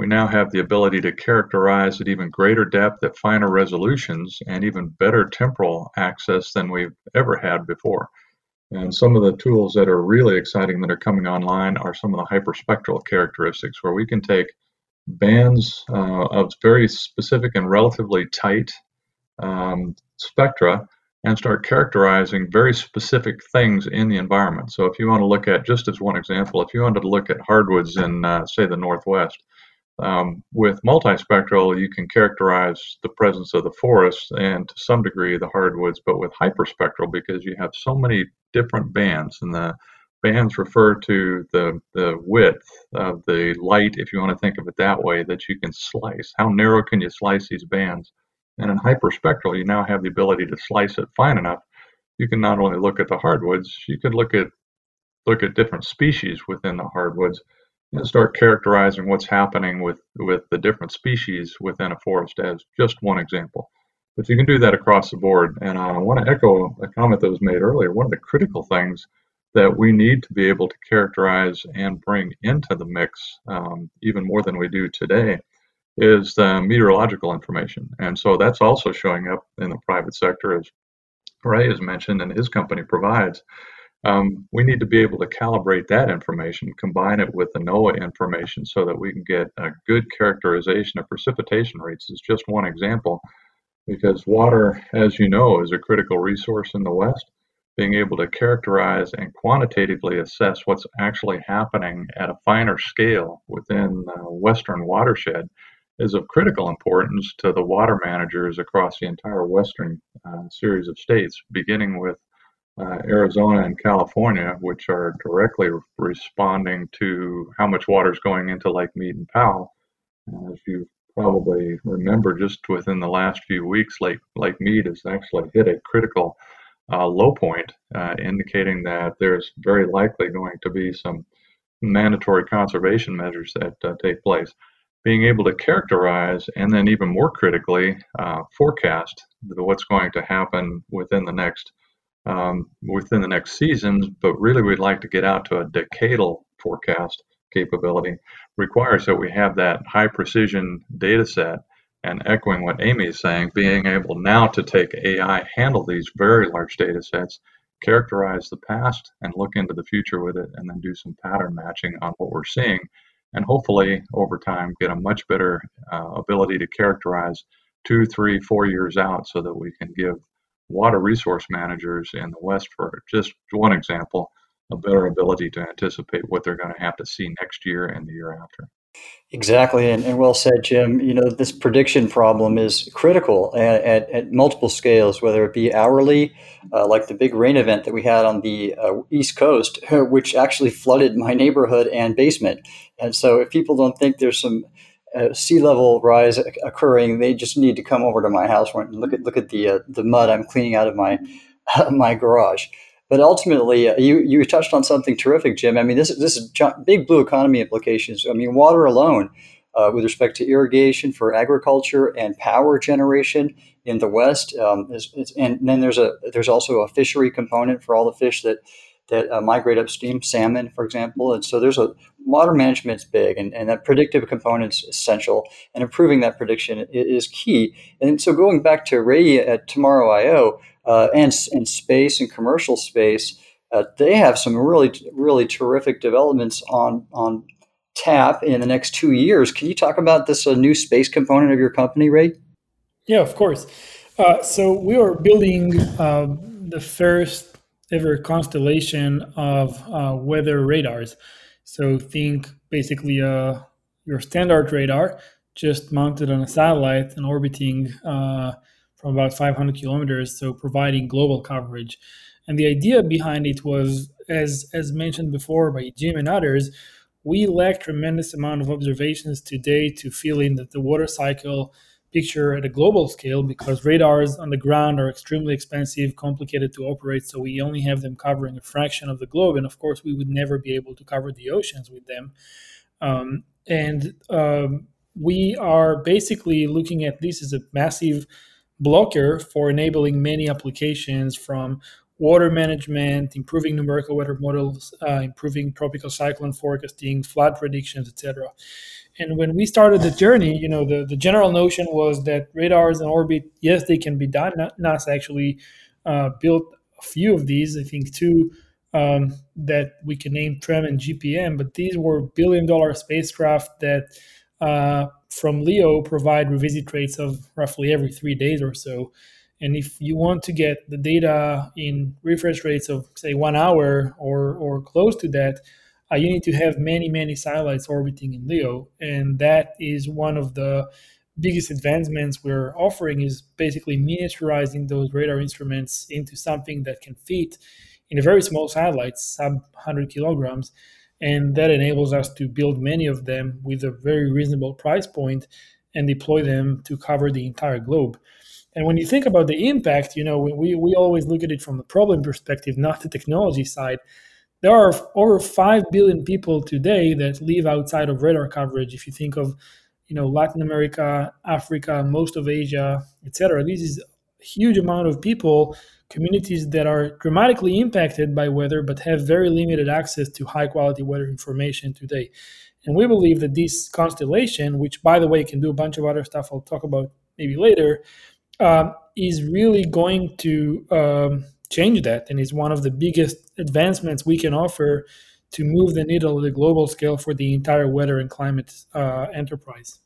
we now have the ability to characterize at even greater depth, at finer resolutions, and even better temporal access than we've ever had before. And some of the tools that are really exciting that are coming online are some of the hyperspectral characteristics, where we can take bands uh, of very specific and relatively tight um, spectra and start characterizing very specific things in the environment. So, if you want to look at, just as one example, if you wanted to look at hardwoods in, uh, say, the Northwest, um, with multispectral, you can characterize the presence of the forest and to some degree the hardwoods, but with hyperspectral, because you have so many different bands, and the bands refer to the, the width of the light, if you want to think of it that way, that you can slice. How narrow can you slice these bands? And in hyperspectral, you now have the ability to slice it fine enough. You can not only look at the hardwoods, you could look at look at different species within the hardwoods and start characterizing what's happening with, with the different species within a forest as just one example. But you can do that across the board. And I want to echo a comment that was made earlier. One of the critical things that we need to be able to characterize and bring into the mix, um, even more than we do today, is the meteorological information. And so that's also showing up in the private sector, as Ray has mentioned, and his company provides. Um, we need to be able to calibrate that information, combine it with the NOAA information so that we can get a good characterization of precipitation rates. Is just one example, because water, as you know, is a critical resource in the West. Being able to characterize and quantitatively assess what's actually happening at a finer scale within the Western watershed is of critical importance to the water managers across the entire Western uh, series of states, beginning with Arizona and California, which are directly responding to how much water is going into Lake Mead and Powell. as you probably remember, just within the last few weeks, Lake, Lake Mead has actually hit a critical uh, low point, uh, indicating that there's very likely going to be some mandatory conservation measures that uh, take place. Being able to characterize and then, even more critically, uh, forecast what's going to happen within the next um, within the next seasons, but really we'd like to get out to a decadal forecast capability. Requires that we have that high precision data set and echoing what Amy is saying, being able now to take AI, handle these very large data sets, characterize the past and look into the future with it, and then do some pattern matching on what we're seeing and hopefully over time get a much better uh, ability to characterize two, three, four years out so that we can give water resource managers in the West, for just one example, a better ability to anticipate what they're going to have to see next year and the year after. Exactly, and, and well said, Jim. You know, this prediction problem is critical at, at, at multiple scales, whether it be hourly, uh, like the big rain event that we had on the uh, East Coast, which actually flooded my neighborhood and basement. And so, if people don't think there's some uh, sea level rise occurring, they just need to come over to my house and look at look at the uh, the mud I'm cleaning out of my my garage. But ultimately, uh, you you touched on something terrific, Jim. I mean, this this is big blue economy implications. I mean, water alone, uh, with respect to irrigation for agriculture and power generation in the West, um, is, is, and then there's a there's also a fishery component for all the fish that that uh, migrate upstream, salmon, for example. And so there's a water management is big, and, and that predictive component is essential, and improving that prediction is key. And so going back to Ray at Tomorrow.io, uh, and, and space and commercial space, uh, they have some really, really terrific developments on, on tap in the next two years. Can you talk about this uh, new space component of your company, Ray? Yeah, of course. Uh, so we are building um, the first ever constellation of uh, weather radars. So think basically uh, your standard radar, just mounted on a satellite and orbiting from about 500 kilometers, so providing global coverage. And the idea behind it was, as as mentioned before by Jim and others, we lack tremendous amount of observations today to fill in that the water cycle picture at a global scale because radars on the ground are extremely expensive, complicated to operate. So we only have them covering a fraction of the globe, and of course, we would never be able to cover the oceans with them. Um, and um, we are basically looking at this as a massive blocker for enabling many applications from water management, improving numerical weather models, uh, improving tropical cyclone forecasting, flood predictions, etc. And when we started the journey, you know, the, the general notion was that radars in orbit, yes, they can be done. NASA actually uh, built a few of these, I think two um, that we can name TRMM and GPM, but these were billion dollar spacecraft that uh, from LEO provide revisit rates of roughly every three days or so. And if you want to get the data in refresh rates of say one hour or or close to that, uh, you need to have many many satellites orbiting in LEO, and that is one of the biggest advancements we're offering is basically miniaturizing those radar instruments into something that can fit in a very small satellite, sub 100 kilograms, and that enables us to build many of them with a very reasonable price point and deploy them to cover the entire globe. And when you think about the impact, you know, we, we always look at it from the problem perspective, not the technology side. There are over 5 billion people today that live outside of radar coverage. If you think of, you know, Latin America, Africa, most of Asia, etc. This is a huge amount of people communities that are dramatically impacted by weather but have very limited access to high quality weather information today. And we believe that this constellation, which by the way can do a bunch of other stuff I'll talk about maybe later, um, is really going to um, change that and is one of the biggest advancements we can offer to move the needle at a global scale for the entire weather and climate uh, enterprise.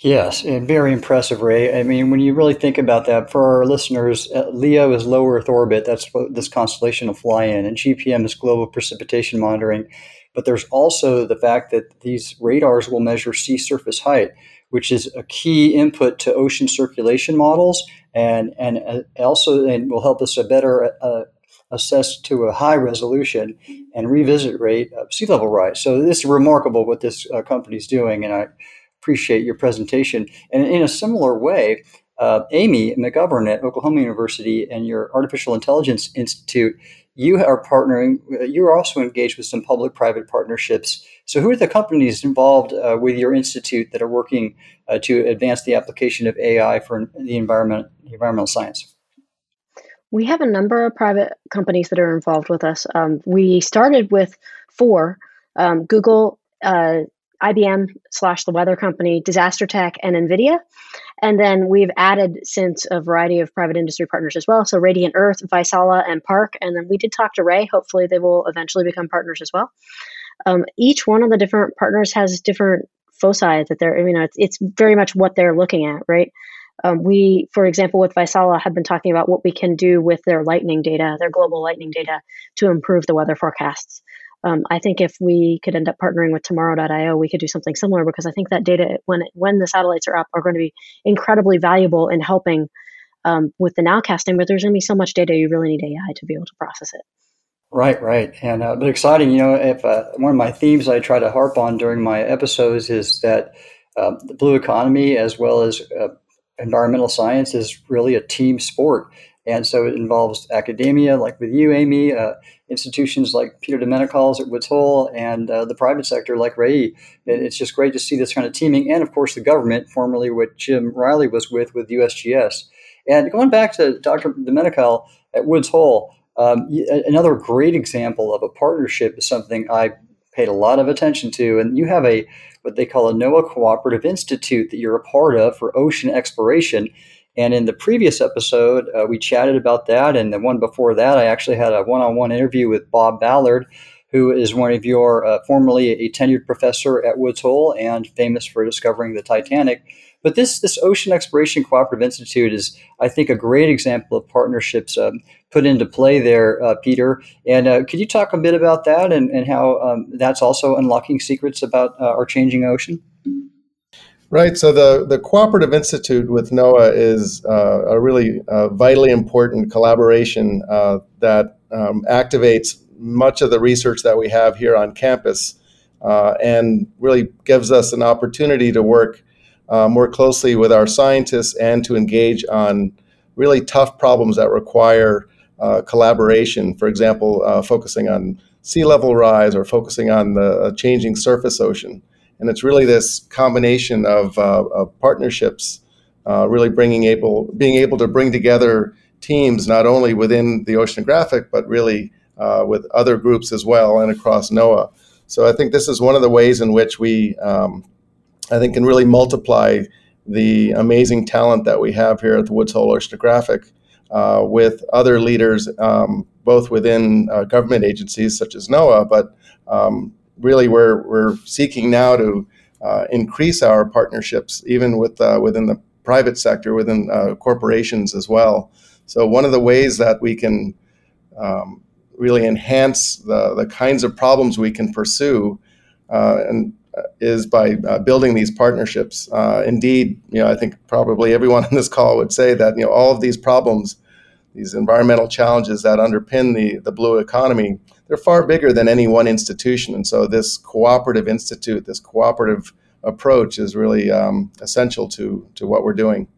Yes, and very impressive, Ray. I mean, when you really think about that, for our listeners, uh, LEO is low Earth orbit. That's what this constellation will fly in, and GPM is global precipitation monitoring. But there's also the fact that these radars will measure sea surface height, which is a key input to ocean circulation models, and and uh, also and will help us to better uh, assess to a high resolution and revisit rate of sea level rise. So this is remarkable what this uh, company is doing, and I appreciate your presentation. And in a similar way, uh, Amy McGovern at Oklahoma University and your Artificial Intelligence Institute, you are partnering, you're also engaged with some public private partnerships. So, who are the companies involved uh, with your institute that are working uh, to advance the application of AI for the environment, environmental science? We have a number of private companies that are involved with us. Um, we started with four um, Google, uh, IBM slash the weather company, Disaster Tech, and NVIDIA. And then we've added since a variety of private industry partners as well. So Radiant Earth, Vaisala, and Park. And then we did talk to Ray. Hopefully, they will eventually become partners as well. um, each one of the different partners has different foci that they're, you know, it's, it's very much what they're looking at, right? Um, we, for example, with Vaisala, have been talking about what we can do with their lightning data, their global lightning data, to improve the weather forecasts. Um, I think if we could end up partnering with Tomorrow.io, we could do something similar because I think that data, when when the satellites are up, are going to be incredibly valuable in helping um, with the nowcasting. But there's going to be so much data, you really need AI to be able to process it. Right, right, and uh, but exciting. You know, if uh, one of my themes I try to harp on during my episodes is that uh, the blue economy, as well as uh, environmental science, is really a team sport. And so it involves academia, like with you, Amy, uh, institutions like Peter de Menocal's at Woods Hole, and uh, the private sector like Ray. It's just great to see this kind of teaming, and of course the government, formerly what Jim Reilly was with with USGS. And going back to Dr. de Menocal at Woods Hole, um, another great example of a partnership is something I paid a lot of attention to, and you have a what they call a NOAA Cooperative Institute that you're a part of for ocean exploration. And in the previous episode, uh, we chatted about that. And the one before that, I actually had a one on one interview with Bob Ballard, who is one of your uh, formerly a tenured professor at Woods Hole and famous for discovering the Titanic. But this this Ocean Exploration Cooperative Institute is, I think, a great example of partnerships um, put into play there, uh, Peter. And uh, could you talk a bit about that and, and how um, that's also unlocking secrets about uh, our changing ocean? Right. So the, the Cooperative Institute with NOAA is uh, a really uh, vitally important collaboration uh, that um, activates much of the research that we have here on campus uh, and really gives us an opportunity to work uh, more closely with our scientists and to engage on really tough problems that require uh, collaboration. For example, focusing on sea level rise or focusing on the changing surface ocean. And it's really this combination of, uh, of partnerships, uh, really bringing able being able to bring together teams not only within the oceanographic but really uh, with other groups as well and across NOAA. So I think this is one of the ways in which we, um, I think, can really multiply the amazing talent that we have here at the Woods Hole Oceanographic uh, with other leaders, um, both within uh, government agencies such as NOAA, but um, really we're, we're seeking now to uh, increase our partnerships even with uh, within the private sector, within uh, corporations as well. So one of the ways that we can um, really enhance the, the kinds of problems we can pursue uh, and uh, is by uh, building these partnerships. indeed, you know, I think probably everyone on this call would say that you know all of these problems, these environmental challenges that underpin the the blue economy, they're far bigger than any one institution. And so this cooperative institute, this cooperative approach is really um, essential to, to what we're doing.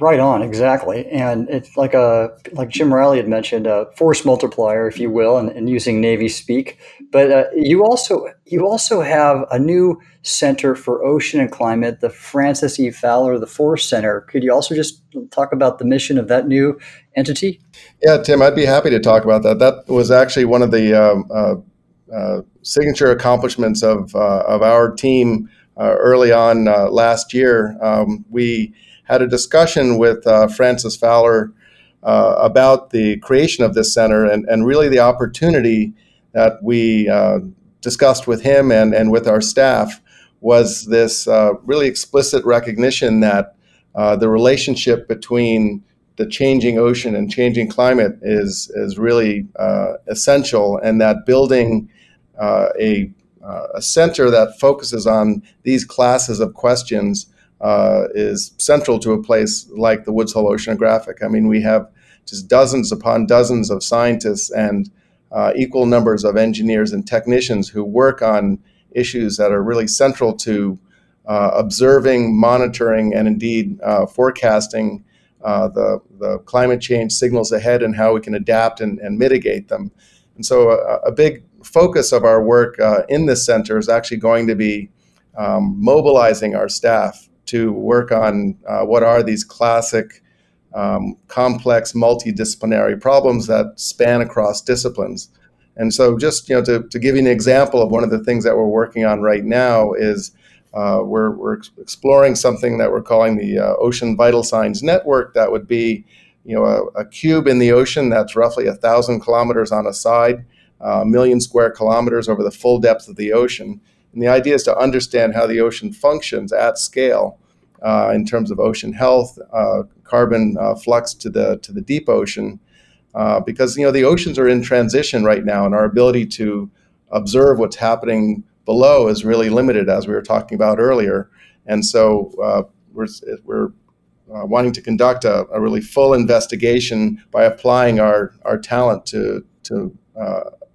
Right on, exactly, and it's like a like Jim Reilly had mentioned, a force multiplier, if you will, and, and using Navy speak. But uh, you also you also have a new center for ocean and climate, the Francis E. Fowler, the Force Center. Could you also just talk about the mission of that new entity? Yeah, Tim, I'd be happy to talk about that. That was actually one of the um, uh, uh, signature accomplishments of uh, of our team uh, early on uh, last year. Um, we had a discussion with uh, Francis Fowler uh, about the creation of this center and, and really the opportunity that we uh, discussed with him and, and with our staff was this uh, really explicit recognition that uh, the relationship between the changing ocean and changing climate is, is really uh, essential and that building a, a center that focuses on these classes of questions uh, is central to a place like the Woods Hole Oceanographic. I mean, we have just dozens upon dozens of scientists and uh, equal numbers of engineers and technicians who work on issues that are really central to uh, observing, monitoring, and indeed uh, forecasting uh, the, the climate change signals ahead and how we can adapt and, and mitigate them. And so, a, a big focus of our work uh, in this center is actually going to be um, mobilizing our staff to work on uh, what are these classic, um, complex, multidisciplinary problems that span across disciplines. And so, just you know, to, to give you an example of one of the things that we're working on right now is uh, we're, we're exploring something that we're calling the uh, Ocean Vital Signs Network. That would be, you know, a, a, cube in the ocean that's roughly a thousand kilometers on a side. a million square kilometers over the full depth of the ocean. And the idea is to understand how the ocean functions at scale uh, in terms of ocean health, uh, carbon uh, flux to the to the deep ocean, uh, because you know the oceans are in transition right now, and our ability to observe what's happening below is really limited, as we were talking about earlier. And so uh, we're we're uh, wanting to conduct a, a, really full investigation by applying our our talent to to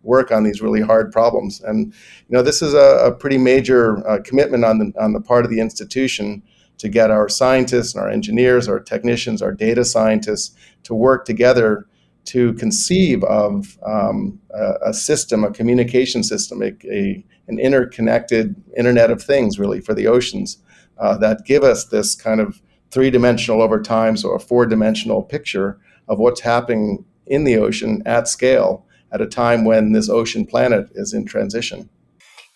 work on these really hard problems. And you know, this is a, a pretty major uh, commitment on the on the part of the institution to get our scientists and our engineers, our technicians, our data scientists to work together to conceive of um, a, a, system, a communication system, a, a, an interconnected Internet of Things, really, for the oceans uh, that give us this kind of three dimensional over time, so a four dimensional picture of what's happening in the ocean at scale at a time when this ocean planet is in transition.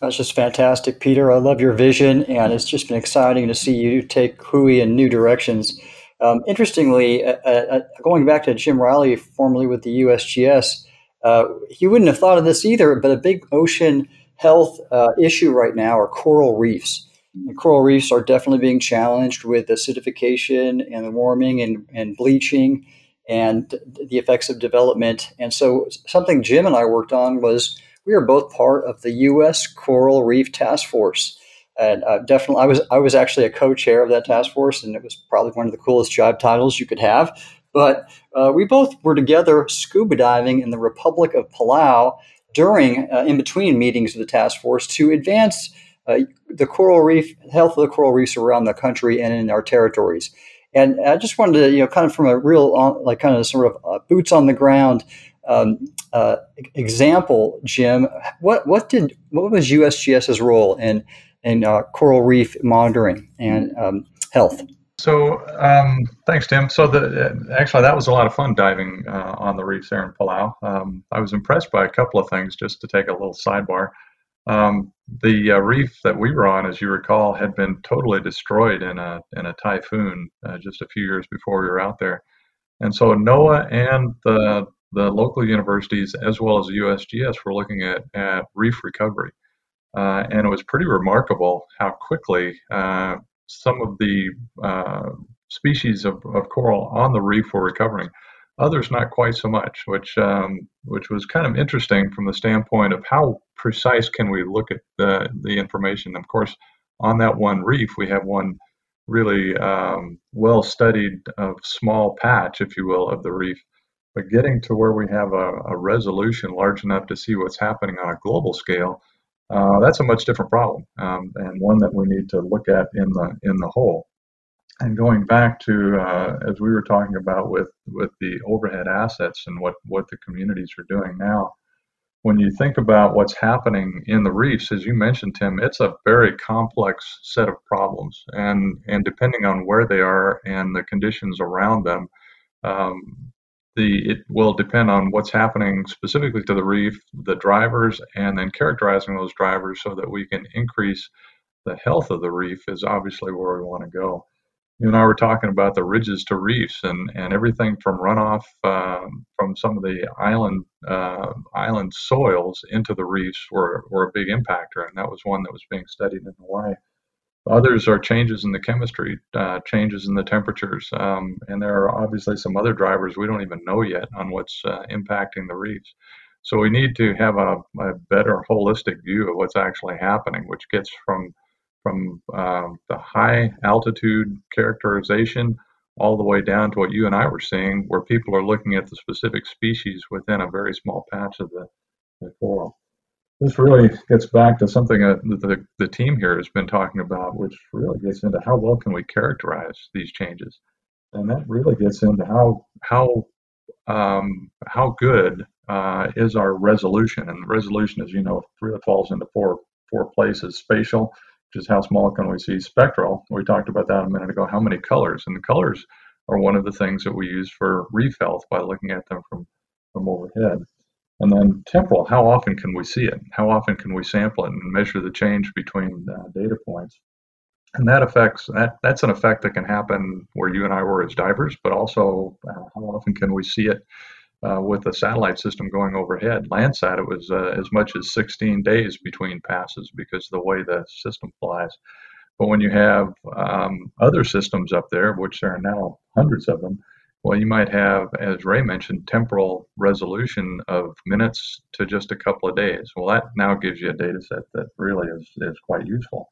That's just fantastic, Peter. I love your vision, and it's just been exciting to see you take WHOI in new directions. Um, interestingly, uh, uh, going back to Jim Reilly, formerly with the USGS, uh, he wouldn't have thought of this either, but a big ocean health uh, issue right now are coral reefs. And coral reefs are definitely being challenged with acidification and the warming and, and bleaching and the effects of development. And so, something Jim and I worked on was we are both part of the U.S. Coral Reef Task Force. And uh, definitely, I was I was actually a co-chair of that task force, and it was probably one of the coolest job titles you could have. But uh, we both were together scuba diving in the Republic of Palau during, uh, in between meetings of the task force to advance uh, the coral reef health of the coral reefs around the country and in our territories. And I just wanted to, you know, kind of from a real, like, kind of sort of uh, boots on the ground um, uh, example, Jim, what what did what was USGS's role in in uh, coral reef monitoring and um, health? So um, thanks, Tim. So the actually that was a lot of fun diving uh, on the reefs there in Palau. Um, I was impressed by a couple of things. Just to take a little sidebar, um, the uh, reef that we were on, as you recall, had been totally destroyed in a in a typhoon uh, just a few years before we were out there. And so NOAA and the the local universities as well as USGS were looking at, at reef recovery. Uh, and it was pretty remarkable how quickly uh, some of the uh, species of, of, coral on the reef were recovering. Others not quite so much, which um, which was kind of interesting from the standpoint of how precise can we look at the, the information. Of course, on that one reef, we have one really um, well studied small patch, if you will, of the reef but getting to where we have a, a resolution large enough to see what's happening on a global scale, uh, that's a much different problem um, and one that we need to look at in the in the whole. And going back to uh, as we were talking about with with the overhead assets and what what the communities are doing now, when you think about what's happening in the reefs, as you mentioned, Tim, it's a very complex set of problems, and and depending on where they are and the conditions around them, um, the it will depend on what's happening specifically to the reef, the drivers, and then characterizing those drivers so that we can increase the health of the reef is obviously where we want to go. You and I were talking about the ridges to reefs and, and everything from runoff um, from some of the island uh, island soils into the reefs were, were a big impactor, and that was one that was being studied in Hawaii. Others are changes in the chemistry, uh, changes in the temperatures, um, and there are obviously some other drivers we don't even know yet on what's uh, impacting the reefs. So we need to have a, a, better holistic view of what's actually happening, which gets from from uh, the high altitude characterization all the way down to what you and I were seeing, where people are looking at the specific species within a very small patch of the, the coral this really gets back to something that the, the team here has been talking about, which really gets into how well can we characterize these changes, and that really gets into how how um, how good uh, is our resolution, and resolution, as you know, really falls into four four places: spatial, which is how small can we see; spectral, we talked about that a minute ago. How many colors, and the colors are one of the things that we use for reef health by looking at them from from overhead. And then temporal, how often can we see it? How often can we sample it and measure the change between uh, data points? And that affects that. That's an effect that can happen where you and I were as divers, but also uh, how often can we see it uh, with the satellite system going overhead. Landsat, it was uh, as much as 16 days between passes because of the way the system flies. But when you have um, other systems up there, which there are now hundreds of them, well, you might have, as Ray mentioned, temporal resolution of minutes to just a couple of days. Well, that now gives you a data set that really is, is quite useful.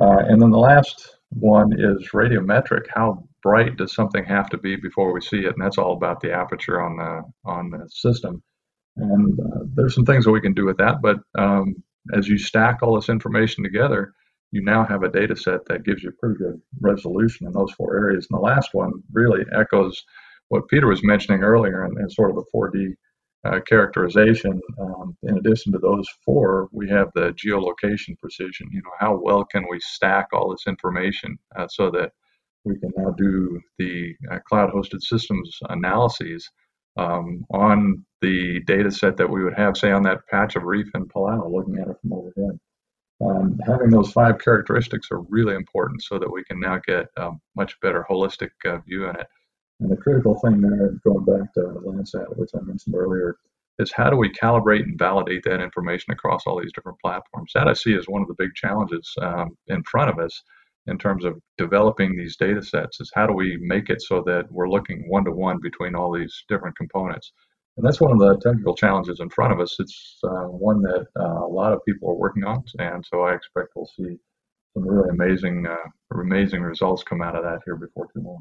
Uh, and then the last one is radiometric. How bright does something have to be before we see it? And that's all about the aperture on the on the system. And uh, there's some things that we can do with that. But um, as you stack all this information together, you now have a data set that gives you pretty good resolution in those four areas. And the last one really echoes what Peter was mentioning earlier in sort of the 4D uh, characterization. Um, in addition to those four, we have the geolocation precision. You know, how well can we stack all this information uh, so that we can now do the uh, cloud-hosted systems analyses um, on the data set that we would have, say, on that patch of reef in Palau, looking at it from overhead. Um, having those five characteristics are really important so that we can now get a much better holistic uh, view in it. And the critical thing there, going back to Landsat, which I mentioned earlier, is how do we calibrate and validate that information across all these different platforms? That I see as one of the big challenges um, in front of us in terms of developing these data sets is how do we make it so that we're looking one to one between all these different components and that's one of the technical challenges in front of us. It's uh, one that uh, a lot of people are working on, and so I expect we'll see some really amazing, uh, amazing results come out of that here before too long.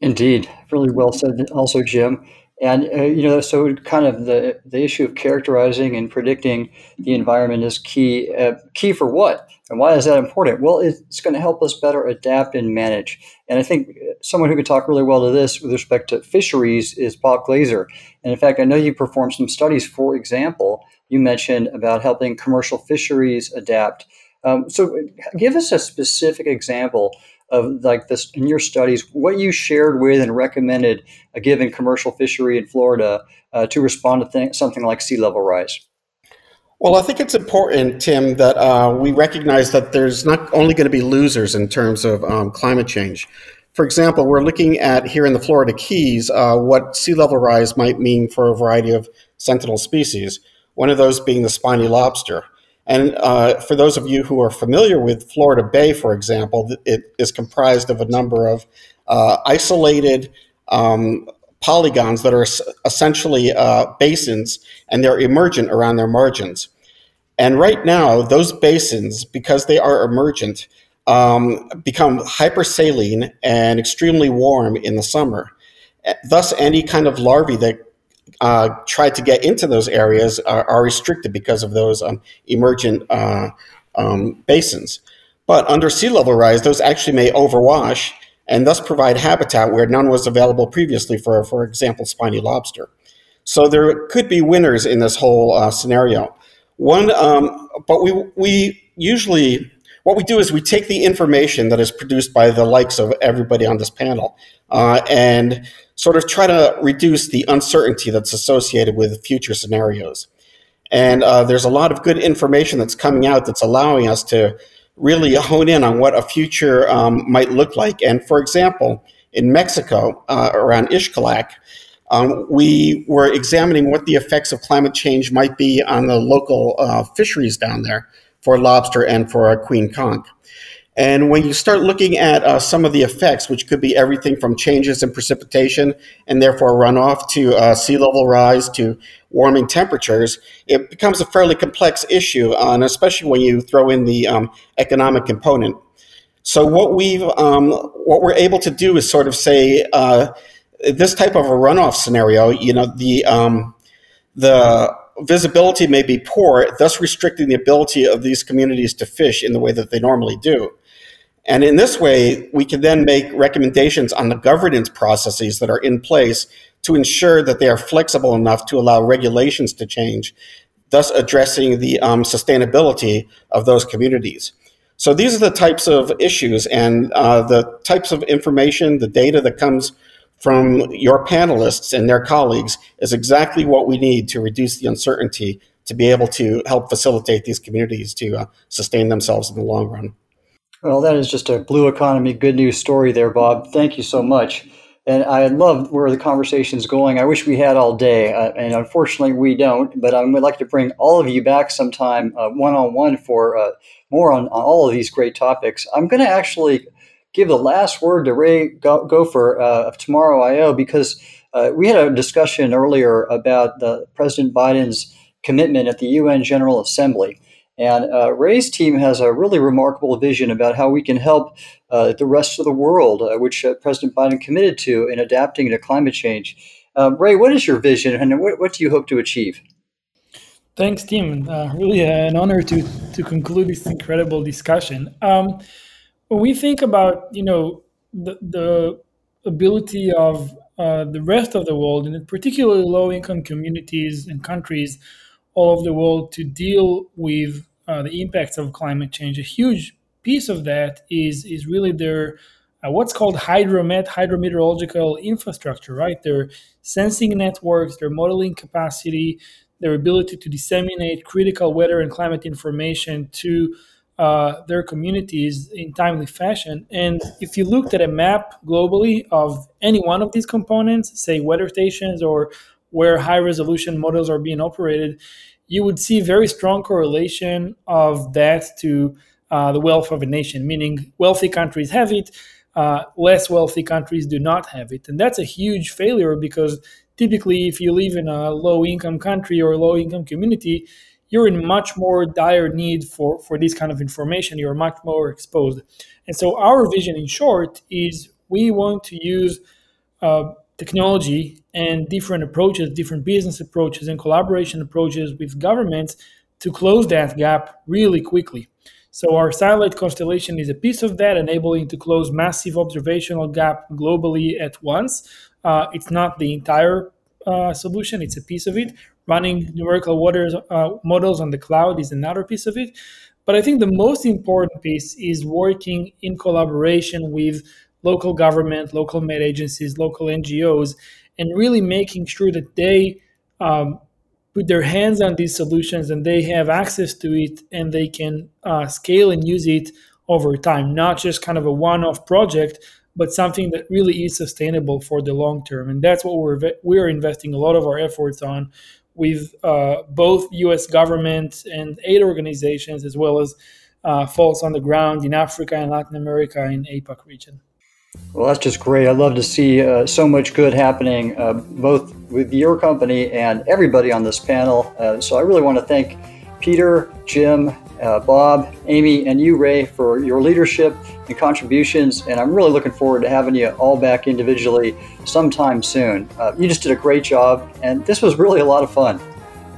Indeed, really well said. Also, Jim, and uh, you know, so kind of the the issue of characterizing and predicting the environment is key. Uh, key for what? And why is that important? Well, it's going to help us better adapt and manage. And I think someone who could talk really well to this with respect to fisheries is Bob Glazer. And in fact, I know you performed some studies. For example, you mentioned about helping commercial fisheries adapt. Um, so, give us a specific example of like this in your studies, what you shared with and recommended a given commercial fishery in Florida uh, to respond to th- something like sea level rise. Well, I think it's important, Tim, that uh, we recognize that there's not only going to be losers in terms of um, climate change. For example, we're looking at here in the Florida Keys uh, what sea level rise might mean for a variety of sentinel species, one of those being the spiny lobster. And uh, for those of you who are familiar with Florida Bay, for example, it is comprised of a number of uh, isolated um, polygons that are essentially uh, basins and they're emergent around their margins. And right now, those basins, because they are emergent, um, become hypersaline and extremely warm in the summer. Thus, any kind of larvae that uh, try to get into those areas are, are restricted because of those um, emergent uh, um, basins. But under sea level rise, those actually may overwash and thus provide habitat where none was available previously for, for example, spiny lobster. So there could be winners in this whole uh, scenario. One, um, but we we usually what we do is we take the information that is produced by the likes of everybody on this panel uh, and sort of try to reduce the uncertainty that's associated with future scenarios. And uh, there's a lot of good information that's coming out that's allowing us to really hone in on what a future um, might look like. And for example, in Mexico, uh, around Xcalak, um, we were examining what the effects of climate change might be on the local uh, fisheries down there for lobster and for a queen conch. And when you start looking at uh, some of the effects, which could be everything from changes in precipitation and therefore runoff to uh, sea level rise to warming temperatures, it becomes a fairly complex issue, uh, and especially when you throw in the um, economic component. So what we've um, what we're able to do is sort of say uh, this type of a runoff scenario, you know, the um, the visibility may be poor, thus restricting the ability of these communities to fish in the way that they normally do. And in this way, we can then make recommendations on the governance processes that are in place to ensure that they are flexible enough to allow regulations to change, thus addressing the um, sustainability of those communities. So these are the types of issues and uh, the types of information, the data that comes from your panelists and their colleagues is exactly what we need to reduce the uncertainty to be able to help facilitate these communities to uh, sustain themselves in the long run. Well, that is just a blue economy good news story there, Bob. Thank you so much. and I love where the conversation is going. I wish we had all day, uh, and unfortunately we don't. But I would like to bring all of you back sometime one on one for uh, more on, on, all of these great topics. I'm going to actually give the last word to Ray Goffer uh, of Tomorrow.io because uh, we had a discussion earlier about the President Biden's commitment at the UN General Assembly. And uh, Ray's team has a really remarkable vision about how we can help uh, the rest of the world, uh, which uh, President Biden committed to in adapting to climate change. Um, Ray, what is your vision and what, what, do you hope to achieve? Thanks, Tim. Uh, really an honor to, to conclude this incredible discussion. Um, when we think about, you know, the, the ability of uh, the rest of the world, and particularly low-income communities and countries all over the world, to deal with uh, the impacts of climate change. A huge piece of that is is really their uh, what's called hydromet hydrometeorological infrastructure, right? Their sensing networks, their modeling capacity, their ability to disseminate critical weather and climate information to uh, their communities in timely fashion. And if you looked at a map globally of any one of these components, say weather stations or where high resolution models are being operated, you would see very strong correlation of that to uh, the wealth of a nation, meaning wealthy countries have it, uh, less wealthy countries do not have it. And that's a huge failure because typically, if you live in a low income country or low income community, you're in much more dire need for, for this kind of information. You're much more exposed. And so, our vision, in short, is we want to use uh, technology and different approaches, different business approaches, and collaboration approaches with governments to close that gap really quickly. So our satellite constellation is a piece of that, enabling to close massive observational gap globally at once. Uh, it's not the entire uh, solution; it's a piece of it. Running numerical waters, uh, models on the cloud is another piece of it. But I think the most important piece is working in collaboration with local government, local met agencies, local NGOs, and really making sure that they um, put their hands on these solutions and they have access to it and they can uh, scale and use it over time, not just kind of a one off project, but something that really is sustainable for the long term. And that's what we're, we're investing a lot of our efforts on with uh, both US government and aid organizations, as well as uh, folks on the ground in Africa and Latin America in APAC region. Well, that's just great. I love to see uh, so much good happening, uh, both with your company and everybody on this panel. Uh, so I really want to thank Peter, Jim, uh, Bob, Amy, and you, Ray, for your leadership and contributions. And I'm really looking forward to having you all back individually sometime soon. Uh, you just did a great job, and this was really a lot of fun.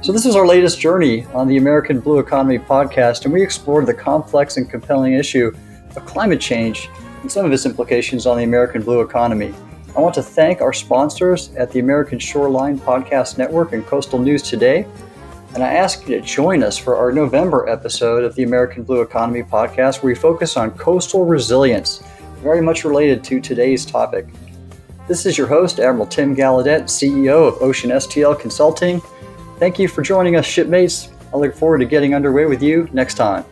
So, this is our latest journey on the American Blue Economy podcast, and we explored the complex and compelling issue of climate change and some of its implications on the American blue economy. I want to thank our sponsors at the American Shoreline Podcast Network and Coastal News Today. And I ask you to join us for our November episode of the American Blue Economy podcast, where we focus on coastal resilience, very much related to today's topic. This is your host, Admiral Tim Gallaudet, CEO of Ocean STL Consulting. Thank you for joining us, shipmates. I look forward to getting underway with you next time.